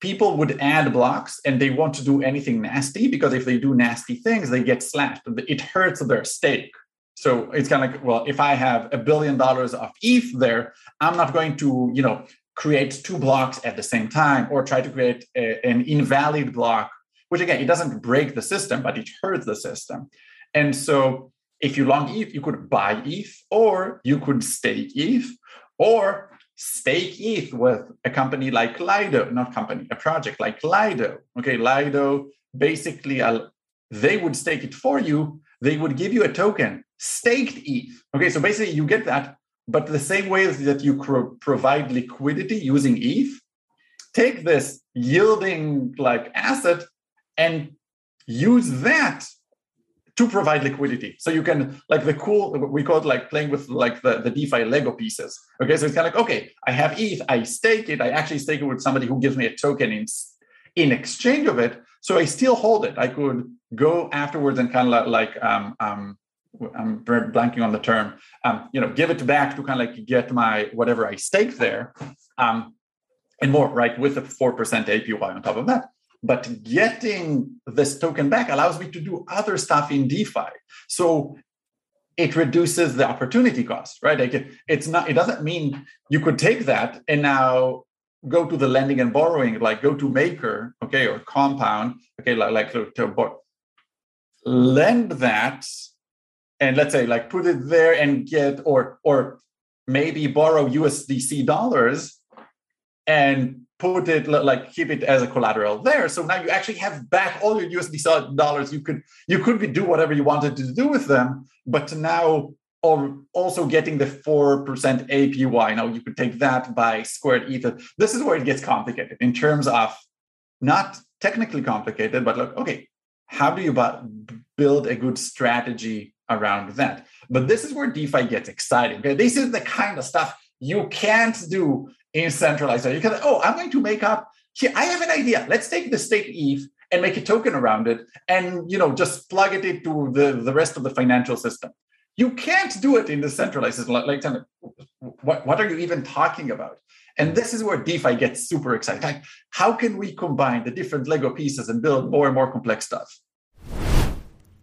people would add blocks and they want to do anything nasty because if they do nasty things, they get slashed. It hurts their stake. So it's kind of like, well, if I have a billion dollars of ETH there, I'm not going to, you know, create two blocks at the same time or try to create a, an invalid block which again, it doesn't break the system, but it hurts the system. And so if you long ETH, you could buy ETH or you could stake ETH or stake ETH with a company like Lido, not company, a project like Lido. Okay, Lido basically, uh, they would stake it for you. They would give you a token, staked ETH. Okay, so basically you get that, but the same way that you pro- provide liquidity using ETH, take this yielding like asset and use that to provide liquidity. So you can like the cool we call it like playing with like the, the DeFi Lego pieces. Okay, so it's kind of like okay, I have ETH, I stake it, I actually stake it with somebody who gives me a token in in exchange of it. So I still hold it. I could go afterwards and kind of like um um I'm blanking on the term. Um, you know, give it back to kind of like get my whatever I stake there, um, and more right with a four percent APY on top of that. But getting this token back allows me to do other stuff in DeFi. So it reduces the opportunity cost, right? Like it's not, it doesn't mean you could take that and now go to the lending and borrowing, like go to Maker, okay, or Compound, okay, like, like to, to lend that and let's say like put it there and get or or maybe borrow USDC dollars and put it like keep it as a collateral there. So now you actually have back all your USD dollars. You could you could do whatever you wanted to do with them, but now also getting the 4% APY. Now you could take that by squared ether. This is where it gets complicated in terms of not technically complicated, but like, okay, how do you build a good strategy around that? But this is where DeFi gets exciting. Okay? This is the kind of stuff you can't do in centralized. You can, oh, I'm going to make up here. I have an idea. Let's take the stake ETH and make a token around it, and you know, just plug it into the, the rest of the financial system. You can't do it in the centralized system. Like, like what, what are you even talking about? And this is where DeFi gets super exciting. Like, how can we combine the different Lego pieces and build more and more complex stuff?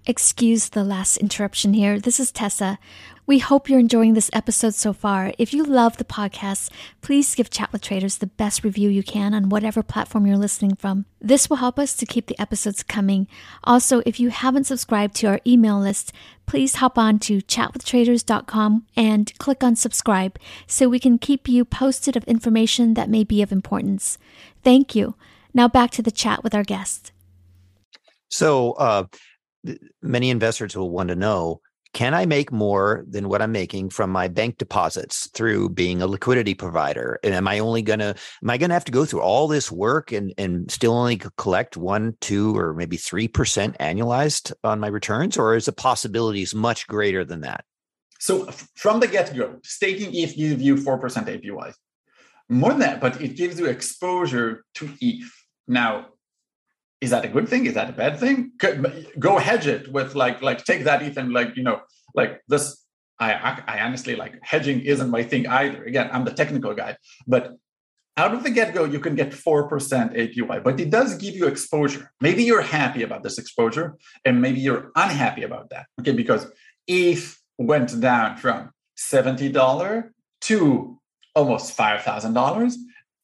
Excuse the last interruption here. This is Tessa. We hope you're enjoying this episode so far. If you love the podcast, please give Chat with Traders the best review you can on whatever platform you're listening from. This will help us to keep the episodes coming. Also, if you haven't subscribed to our email list, please hop on to chatwithtraders.com and click on subscribe so we can keep you posted of information that may be of importance. Thank you. Now back to the chat with our guest. So, uh, many investors will want to know can I make more than what I'm making from my bank deposits through being a liquidity provider? And am I only gonna am I gonna have to go through all this work and and still only collect one, two, or maybe three percent annualized on my returns, or is the possibilities much greater than that? So from the get-go, staking ETH gives you four percent APY. More than that, but it gives you exposure to ETH. Now, is that a good thing? Is that a bad thing? Go hedge it with like like take that ETH and like you know like this. I I honestly like hedging isn't my thing either. Again, I'm the technical guy, but out of the get go, you can get 4% APY, but it does give you exposure. Maybe you're happy about this exposure, and maybe you're unhappy about that. Okay, because ETH went down from $70 to almost $5,000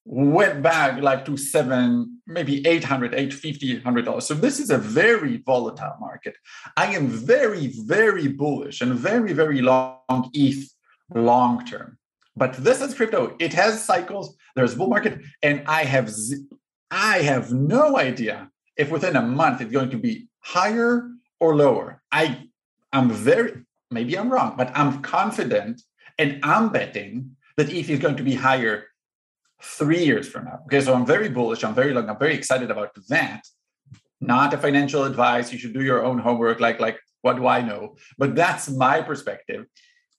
went back like to seven, maybe 800, 850, 100 dollars. So this is a very volatile market. I am very, very bullish and very, very long ETH long term. But this is crypto. It has cycles. There's bull market, and I have I have no idea if within a month it's going to be higher or lower. I am very maybe I'm wrong, but I'm confident and I'm betting that ETH is going to be higher three years from now. Okay, so I'm very bullish. I'm very long. I'm very excited about that. Not a financial advice. You should do your own homework. Like, like, what do I know? But that's my perspective.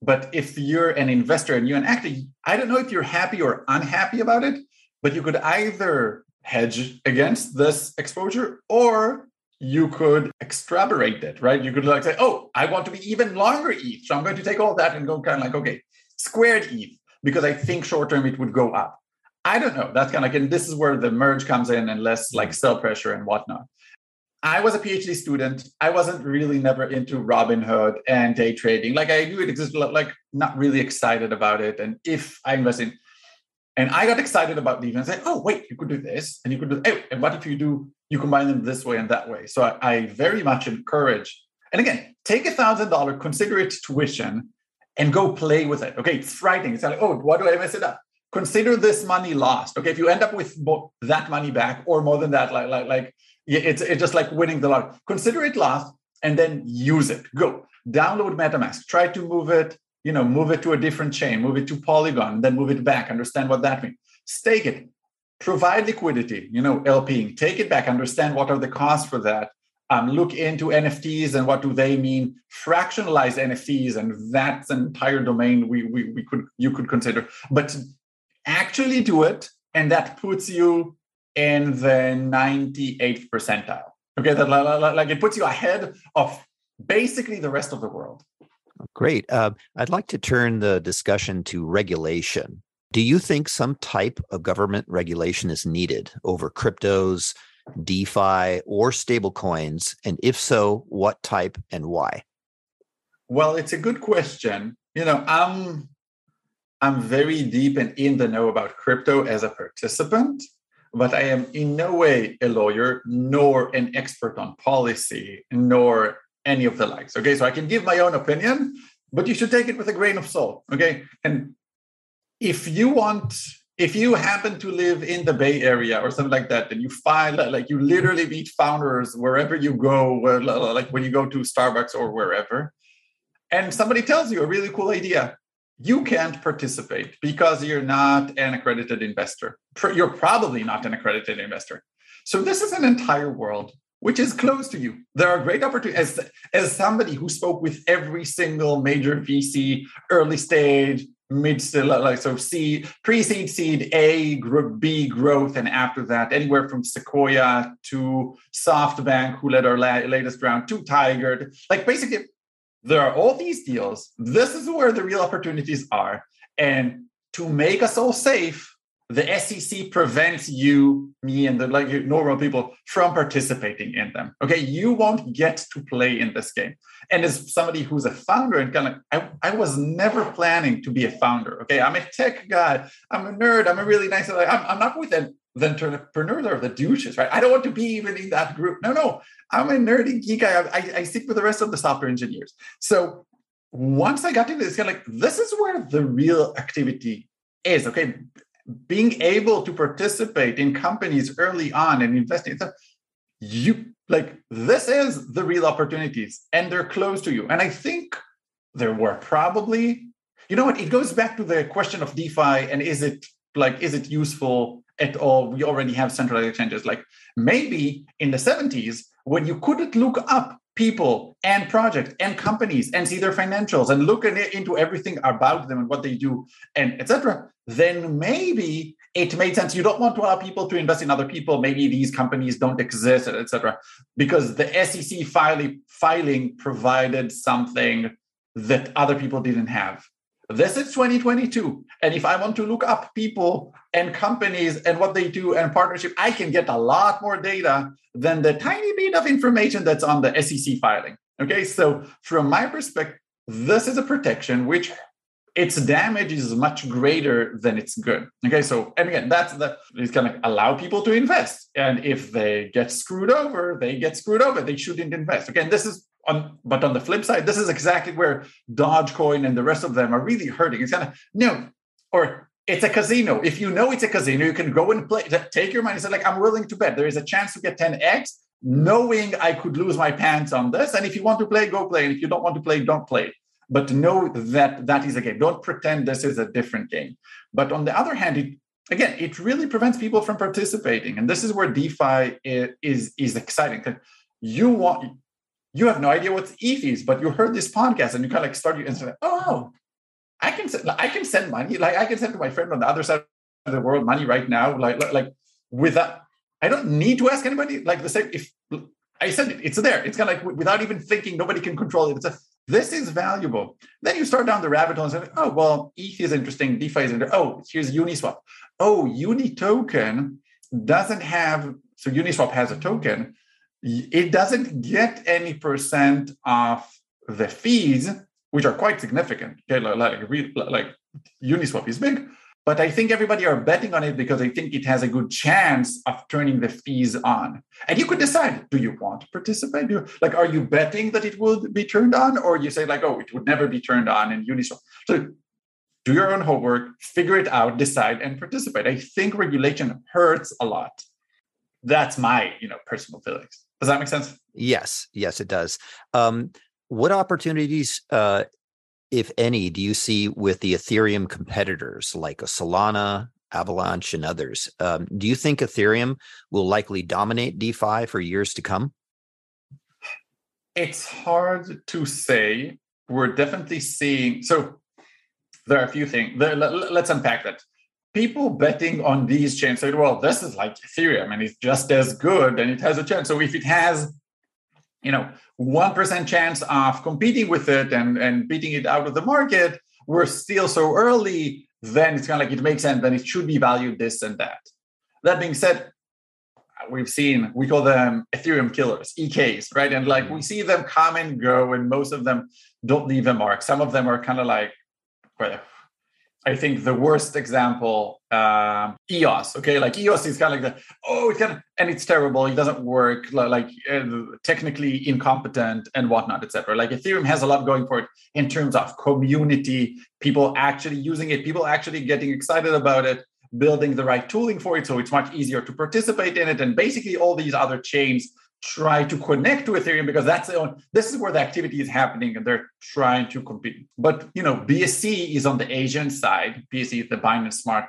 But if you're an investor and you're an actor, I don't know if you're happy or unhappy about it, but you could either hedge against this exposure or you could extrapolate it, right? You could like say, oh, I want to be even longer ETH. So I'm going to take all that and go kind of like, okay, squared ETH, because I think short term it would go up. I don't know. That's kind of like, and this is where the merge comes in and less like mm. sell pressure and whatnot. I was a PhD student. I wasn't really never into Robinhood and day trading. Like I knew it existed, like not really excited about it. And if I invest in, and I got excited about the event. I said, oh, wait, you could do this and you could do, oh, and what if you do, you combine them this way and that way? So I, I very much encourage, and again, take a thousand dollar, consider it tuition, and go play with it. Okay, it's frightening. It's like, oh, what do I mess it up? Consider this money lost. Okay, if you end up with that money back or more than that, like like like it's it's just like winning the lottery. Consider it lost and then use it. Go download MetaMask. Try to move it. You know, move it to a different chain. Move it to Polygon. Then move it back. Understand what that means. Stake it. Provide liquidity. You know, LPing. Take it back. Understand what are the costs for that um, look into NFTs and what do they mean, fractionalize NFTs, and that's an entire domain we, we, we could you could consider. But actually do it, and that puts you in the 98th percentile. Okay, that like it puts you ahead of basically the rest of the world. Great. Uh, I'd like to turn the discussion to regulation. Do you think some type of government regulation is needed over cryptos, DeFi, or stablecoins? And if so, what type and why? Well, it's a good question. You know, I'm I'm very deep and in the know about crypto as a participant, but I am in no way a lawyer, nor an expert on policy, nor any of the likes. Okay, so I can give my own opinion, but you should take it with a grain of salt. Okay, and if you want if you happen to live in the Bay Area or something like that, and you find like you literally meet founders wherever you go, like when you go to Starbucks or wherever, and somebody tells you a really cool idea, you can't participate because you're not an accredited investor. You're probably not an accredited investor. So this is an entire world which is close to you. There are great opportunities. As, as somebody who spoke with every single major VC, early stage, mid uh, like so C pre-seed seed A group B growth and after that anywhere from Sequoia to SoftBank who led our la- latest round to Tiger like basically there are all these deals this is where the real opportunities are and to make us all safe the SEC prevents you, me, and the like normal people from participating in them. Okay, you won't get to play in this game. And as somebody who's a founder and kind of, I, I was never planning to be a founder. Okay, I'm a tech guy. I'm a nerd. I'm a really nice. I'm, I'm not with the, the entrepreneurs or the douches, right? I don't want to be even in that group. No, no, I'm a nerdy geek. I, I, I stick with the rest of the software engineers. So once I got into this, kind of like this is where the real activity is. Okay, being able to participate in companies early on and investing so you like this is the real opportunities and they're close to you and i think there were probably you know what it goes back to the question of defi and is it like is it useful at all we already have centralized exchanges. Like maybe in the 70s when you couldn't look up people and projects and companies and see their financials and look into everything about them and what they do and etc then maybe it made sense. You don't want to allow people to invest in other people. Maybe these companies don't exist etc because the sec filing filing provided something that other people didn't have this is 2022. And if I want to look up people and companies and what they do and partnership, I can get a lot more data than the tiny bit of information that's on the SEC filing. Okay. So, from my perspective, this is a protection which its damage is much greater than its good. Okay, so and again, that's the it's gonna allow people to invest. And if they get screwed over, they get screwed over. They shouldn't invest. Again, this is on, but on the flip side, this is exactly where Dogecoin and the rest of them are really hurting. It's kind of no, or it's a casino. If you know it's a casino, you can go and play, take your money. And say, like, I'm willing to bet. There is a chance to get 10x, knowing I could lose my pants on this. And if you want to play, go play. And if you don't want to play, don't play. But know that that is a game. Don't pretend this is a different game. But on the other hand, it, again, it really prevents people from participating. And this is where DeFi is, is, is exciting. You want you have no idea what ETH is, but you heard this podcast and you kind of like start you and say, oh, I can send, I can send money. Like I can send to my friend on the other side of the world money right now. Like, like, like without, I don't need to ask anybody. Like the same, if I send it, it's there. It's kind of like without even thinking, nobody can control it. It's a, this is valuable. Then you start down the rabbit hole and say, oh, well, ETH is interesting. DeFi is interesting. Oh, here's Uniswap. Oh, Unitoken doesn't have, so Uniswap has a token it doesn't get any percent of the fees, which are quite significant. Okay, like, like, Uniswap is big, but I think everybody are betting on it because I think it has a good chance of turning the fees on. And you could decide, do you want to participate? Do, like, are you betting that it will be turned on? Or you say, like, oh, it would never be turned on in Uniswap. So do your own homework, figure it out, decide, and participate. I think regulation hurts a lot. That's my, you know, personal feelings. Does that make sense? Yes, yes, it does. Um, what opportunities uh, if any, do you see with the Ethereum competitors like Solana, Avalanche, and others? Um, do you think Ethereum will likely dominate DeFi for years to come? It's hard to say. We're definitely seeing. So there are a few things. Let's unpack that. People betting on these chains say, well, this is like Ethereum and it's just as good and it has a chance. So if it has you know, 1% chance of competing with it and, and beating it out of the market, we're still so early, then it's kind of like it makes sense, then it should be valued this and that. That being said, we've seen, we call them Ethereum killers, EKs, right? And like we mm. see them come and go, and most of them don't leave a mark. Some of them are kind of like, well, I think the worst example, um, EOS. Okay, like EOS is kind of like the oh, it can and it's terrible. It doesn't work. Like uh, technically incompetent and whatnot, etc. Like Ethereum has a lot going for it in terms of community, people actually using it, people actually getting excited about it, building the right tooling for it, so it's much easier to participate in it. And basically, all these other chains try to connect to Ethereum because that's the only, this is where the activity is happening and they're trying to compete. But you know, BSC is on the Asian side. BSC is the Binance Smart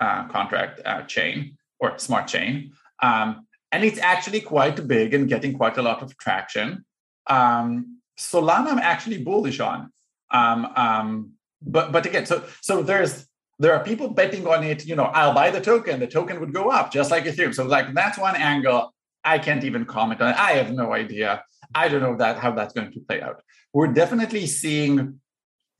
uh, Contract uh, chain or smart chain, um, and it's actually quite big and getting quite a lot of traction. Um, Solana, I'm actually bullish on. Um, um, but but again, so so there's there are people betting on it. You know, I'll buy the token. The token would go up just like Ethereum. So like that's one angle. I can't even comment on it. I have no idea. I don't know that how that's going to play out. We're definitely seeing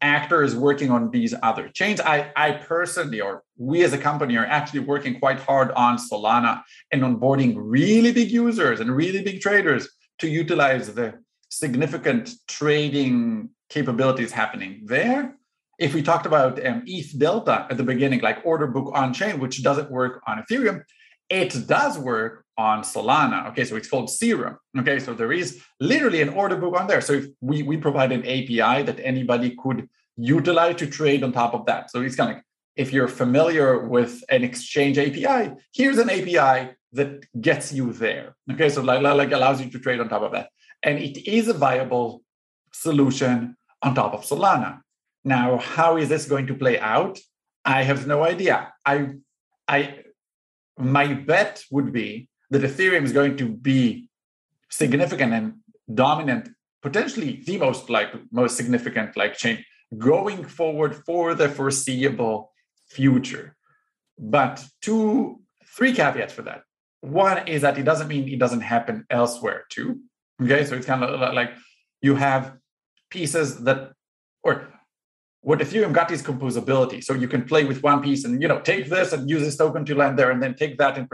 actors working on these other chains. I, I personally, or we as a company, are actually working quite hard on Solana and onboarding really big users and really big traders to utilize the significant trading capabilities happening there. If we talked about um, EtherDelta at the beginning, like order book on chain, which doesn't work on Ethereum, it does work on Solana. Okay, so it's called Serum. Okay, so there is literally an order book on there. So if we, we provide an API that anybody could utilize to trade on top of that. So it's kind of like if you're familiar with an exchange API, here's an API that gets you there. Okay, so like, like allows you to trade on top of that. And it is a viable solution on top of Solana. Now, how is this going to play out? I have no idea. I I my bet would be that Ethereum is going to be significant and dominant, potentially the most like most significant like chain going forward for the foreseeable future. But two, three caveats for that. One is that it doesn't mean it doesn't happen elsewhere too. Okay, so it's kind of like you have pieces that, or what Ethereum got is composability. So you can play with one piece and you know take this and use this token to land there, and then take that and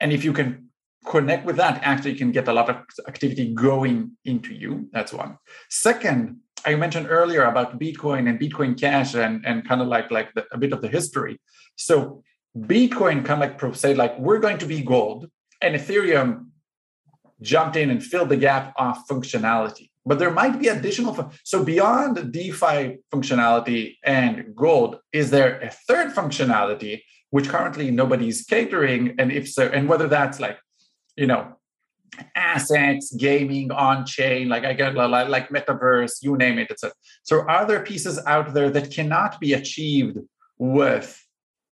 and if you can connect with that, actually you can get a lot of activity going into you. That's one. Second, I mentioned earlier about Bitcoin and Bitcoin Cash and and kind of like like the, a bit of the history. So Bitcoin kind of like say like we're going to be gold, and Ethereum jumped in and filled the gap of functionality but there might be additional so beyond defi functionality and gold is there a third functionality which currently nobody's catering? And if so and whether that's like you know assets gaming on chain like i get like, like metaverse you name it etc so are there pieces out there that cannot be achieved with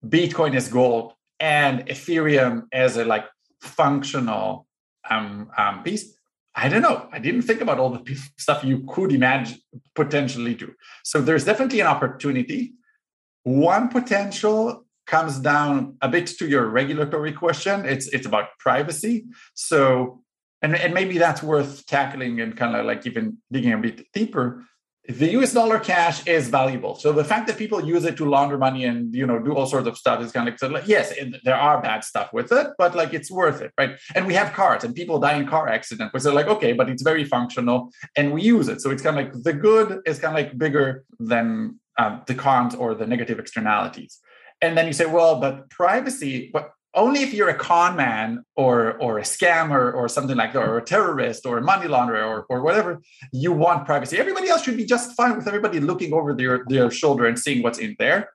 bitcoin as gold and ethereum as a like functional um, um, piece I don't know. I didn't think about all the stuff you could imagine potentially do. So there's definitely an opportunity. One potential comes down a bit to your regulatory question. It's it's about privacy. So and, and maybe that's worth tackling and kind of like even digging a bit deeper the US dollar cash is valuable. So the fact that people use it to launder money and you know do all sorts of stuff is kind of like, yes, it, there are bad stuff with it, but like it's worth it, right? And we have cars and people die in car accidents, which are like okay, but it's very functional and we use it. So it's kind of like the good is kind of like bigger than um, the cons or the negative externalities. And then you say, well, but privacy, but only if you're a con man or or a scammer or something like that, or a terrorist or a money launderer or, or whatever, you want privacy. Everybody else should be just fine with everybody looking over their, their shoulder and seeing what's in there.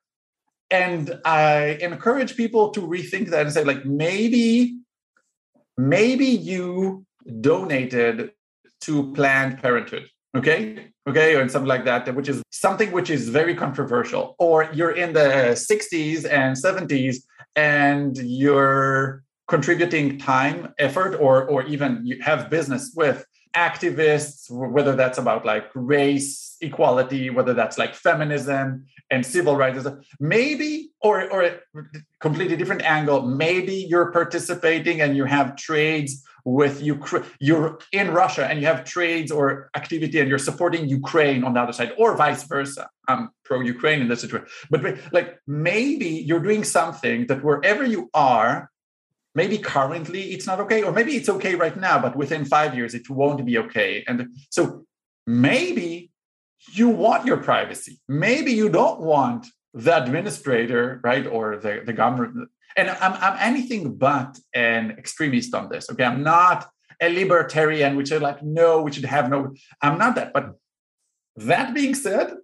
And I encourage people to rethink that and say, like, maybe, maybe you donated to Planned Parenthood. Okay. Okay. And something like that, which is something which is very controversial. Or you're in the 60s and 70s and you're contributing time, effort, or, or even you have business with activists, whether that's about like race equality, whether that's like feminism and civil rights, maybe, or, or a completely different angle, maybe you're participating and you have trades with Ukraine, you're in Russia and you have trades or activity and you're supporting Ukraine on the other side, or vice versa. I'm pro Ukraine in this situation. But like maybe you're doing something that wherever you are, maybe currently it's not okay, or maybe it's okay right now, but within five years it won't be okay. And so maybe you want your privacy. Maybe you don't want the administrator, right, or the, the government. And I'm, I'm anything but an extremist on this. Okay, I'm not a libertarian, which are like, no, we should have no. I'm not that. But that being said,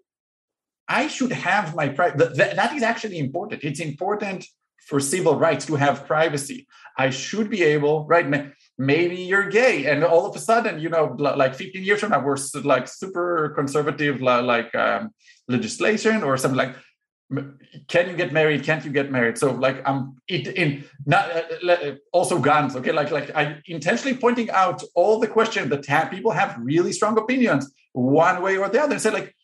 I should have my privacy. That is actually important. It's important for civil rights to have privacy. I should be able, right? Maybe you're gay, and all of a sudden, you know, like 15 years from now, we're like super conservative, like um, legislation or something like. Can you get married? Can't you get married? So, like, I'm it, in not uh, uh also guns. Okay, like, like I intentionally pointing out all the questions that have, people have really strong opinions one way or the other, and say, like,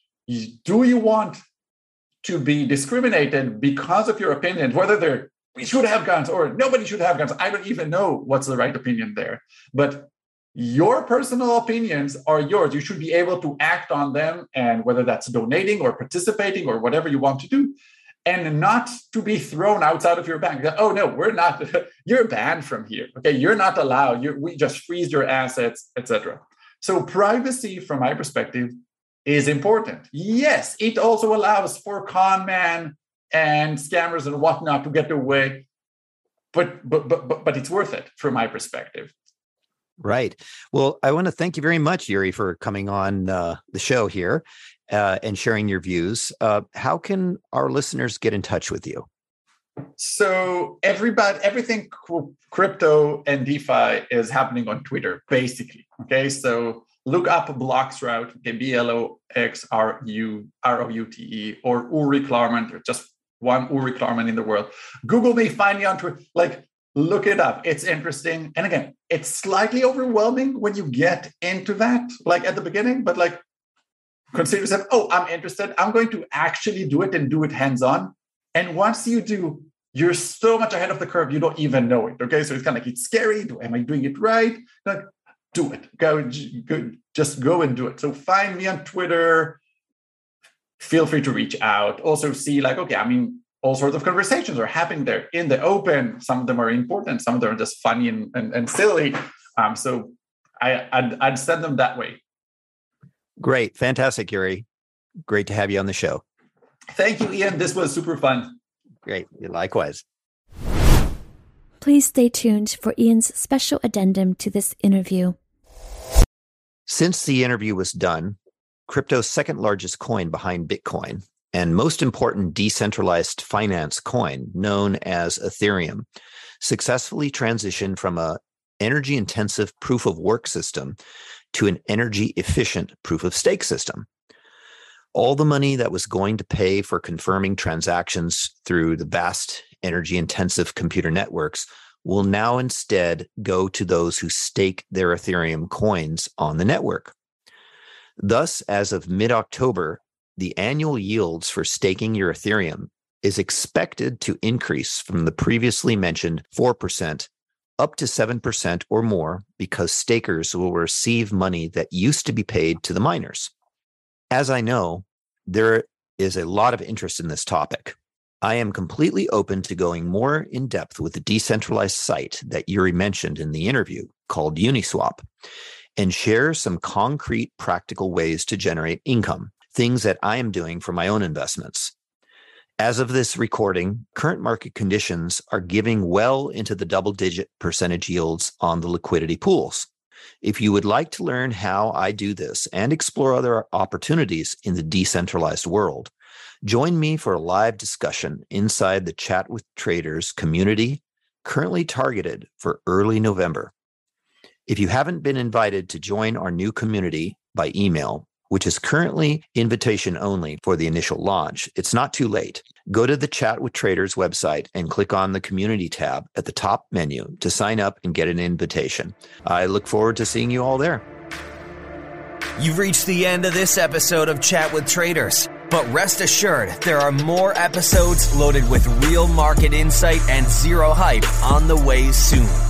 do you want to be discriminated because of your opinion, whether they're we should have guns or nobody should have guns. I don't even know what's the right opinion there. But your personal opinions are yours. You should be able to act on them, and whether that's donating or participating or whatever you want to do, and not to be thrown outside of your bank. Oh no, we're not. you're banned from here. Okay, you're not allowed. You're, we just freeze your assets, etc. So privacy, from my perspective, is important. Yes, it also allows for con man and scammers and whatnot to get away, but but but but, but it's worth it from my perspective. Right. Well, I want to thank you very much, Yuri, for coming on uh, the show here uh, and sharing your views. Uh, how can our listeners get in touch with you? So everybody, everything crypto and DeFi is happening on Twitter, basically. Okay, so look up Bloxroute, okay, B L O X R U R O U T E, or Uri Klarman, or just one Uri Klarman in the world. Google me, find me on Twitter. Like, look it up. It's interesting. And again, it's slightly overwhelming when you get into that, like at the beginning, but like, consider yourself, oh, I'm interested. I'm going to actually do it and do it hands on. And once you do, you're so much ahead of the curve, you don't even know it. Okay. So it's kind of like, it's scary. Am I doing it right? Like, do it. Go, go, just go and do it. So find me on Twitter. Feel free to reach out. Also, see like, okay, I mean, all sorts of conversations are happening there in the open. Some of them are important. Some of them are just funny and, and, and silly. Um, so I, I'd, I'd send them that way. Great. Fantastic, Yuri. Great to have you on the show. Thank you, Ian. This was super fun. Great. Likewise. Please stay tuned for Ian's special addendum to this interview. Since the interview was done, crypto's second largest coin behind Bitcoin and most important decentralized finance coin known as Ethereum successfully transitioned from a energy intensive proof of work system to an energy efficient proof of stake system. All the money that was going to pay for confirming transactions through the vast energy intensive computer networks will now instead go to those who stake their Ethereum coins on the network. Thus, as of mid October, the annual yields for staking your Ethereum is expected to increase from the previously mentioned 4% up to 7% or more because stakers will receive money that used to be paid to the miners. As I know, there is a lot of interest in this topic. I am completely open to going more in depth with the decentralized site that Yuri mentioned in the interview called Uniswap and share some concrete practical ways to generate income, things that I am doing for my own investments. As of this recording, current market conditions are giving well into the double digit percentage yields on the liquidity pools. If you would like to learn how I do this and explore other opportunities in the decentralized world, join me for a live discussion inside the Chat with Traders community, currently targeted for early November. If you haven't been invited to join our new community by email, which is currently invitation only for the initial launch, it's not too late. Go to the Chat with Traders website and click on the community tab at the top menu to sign up and get an invitation. I look forward to seeing you all there. You've reached the end of this episode of Chat with Traders. But rest assured, there are more episodes loaded with real market insight and zero hype on the way soon.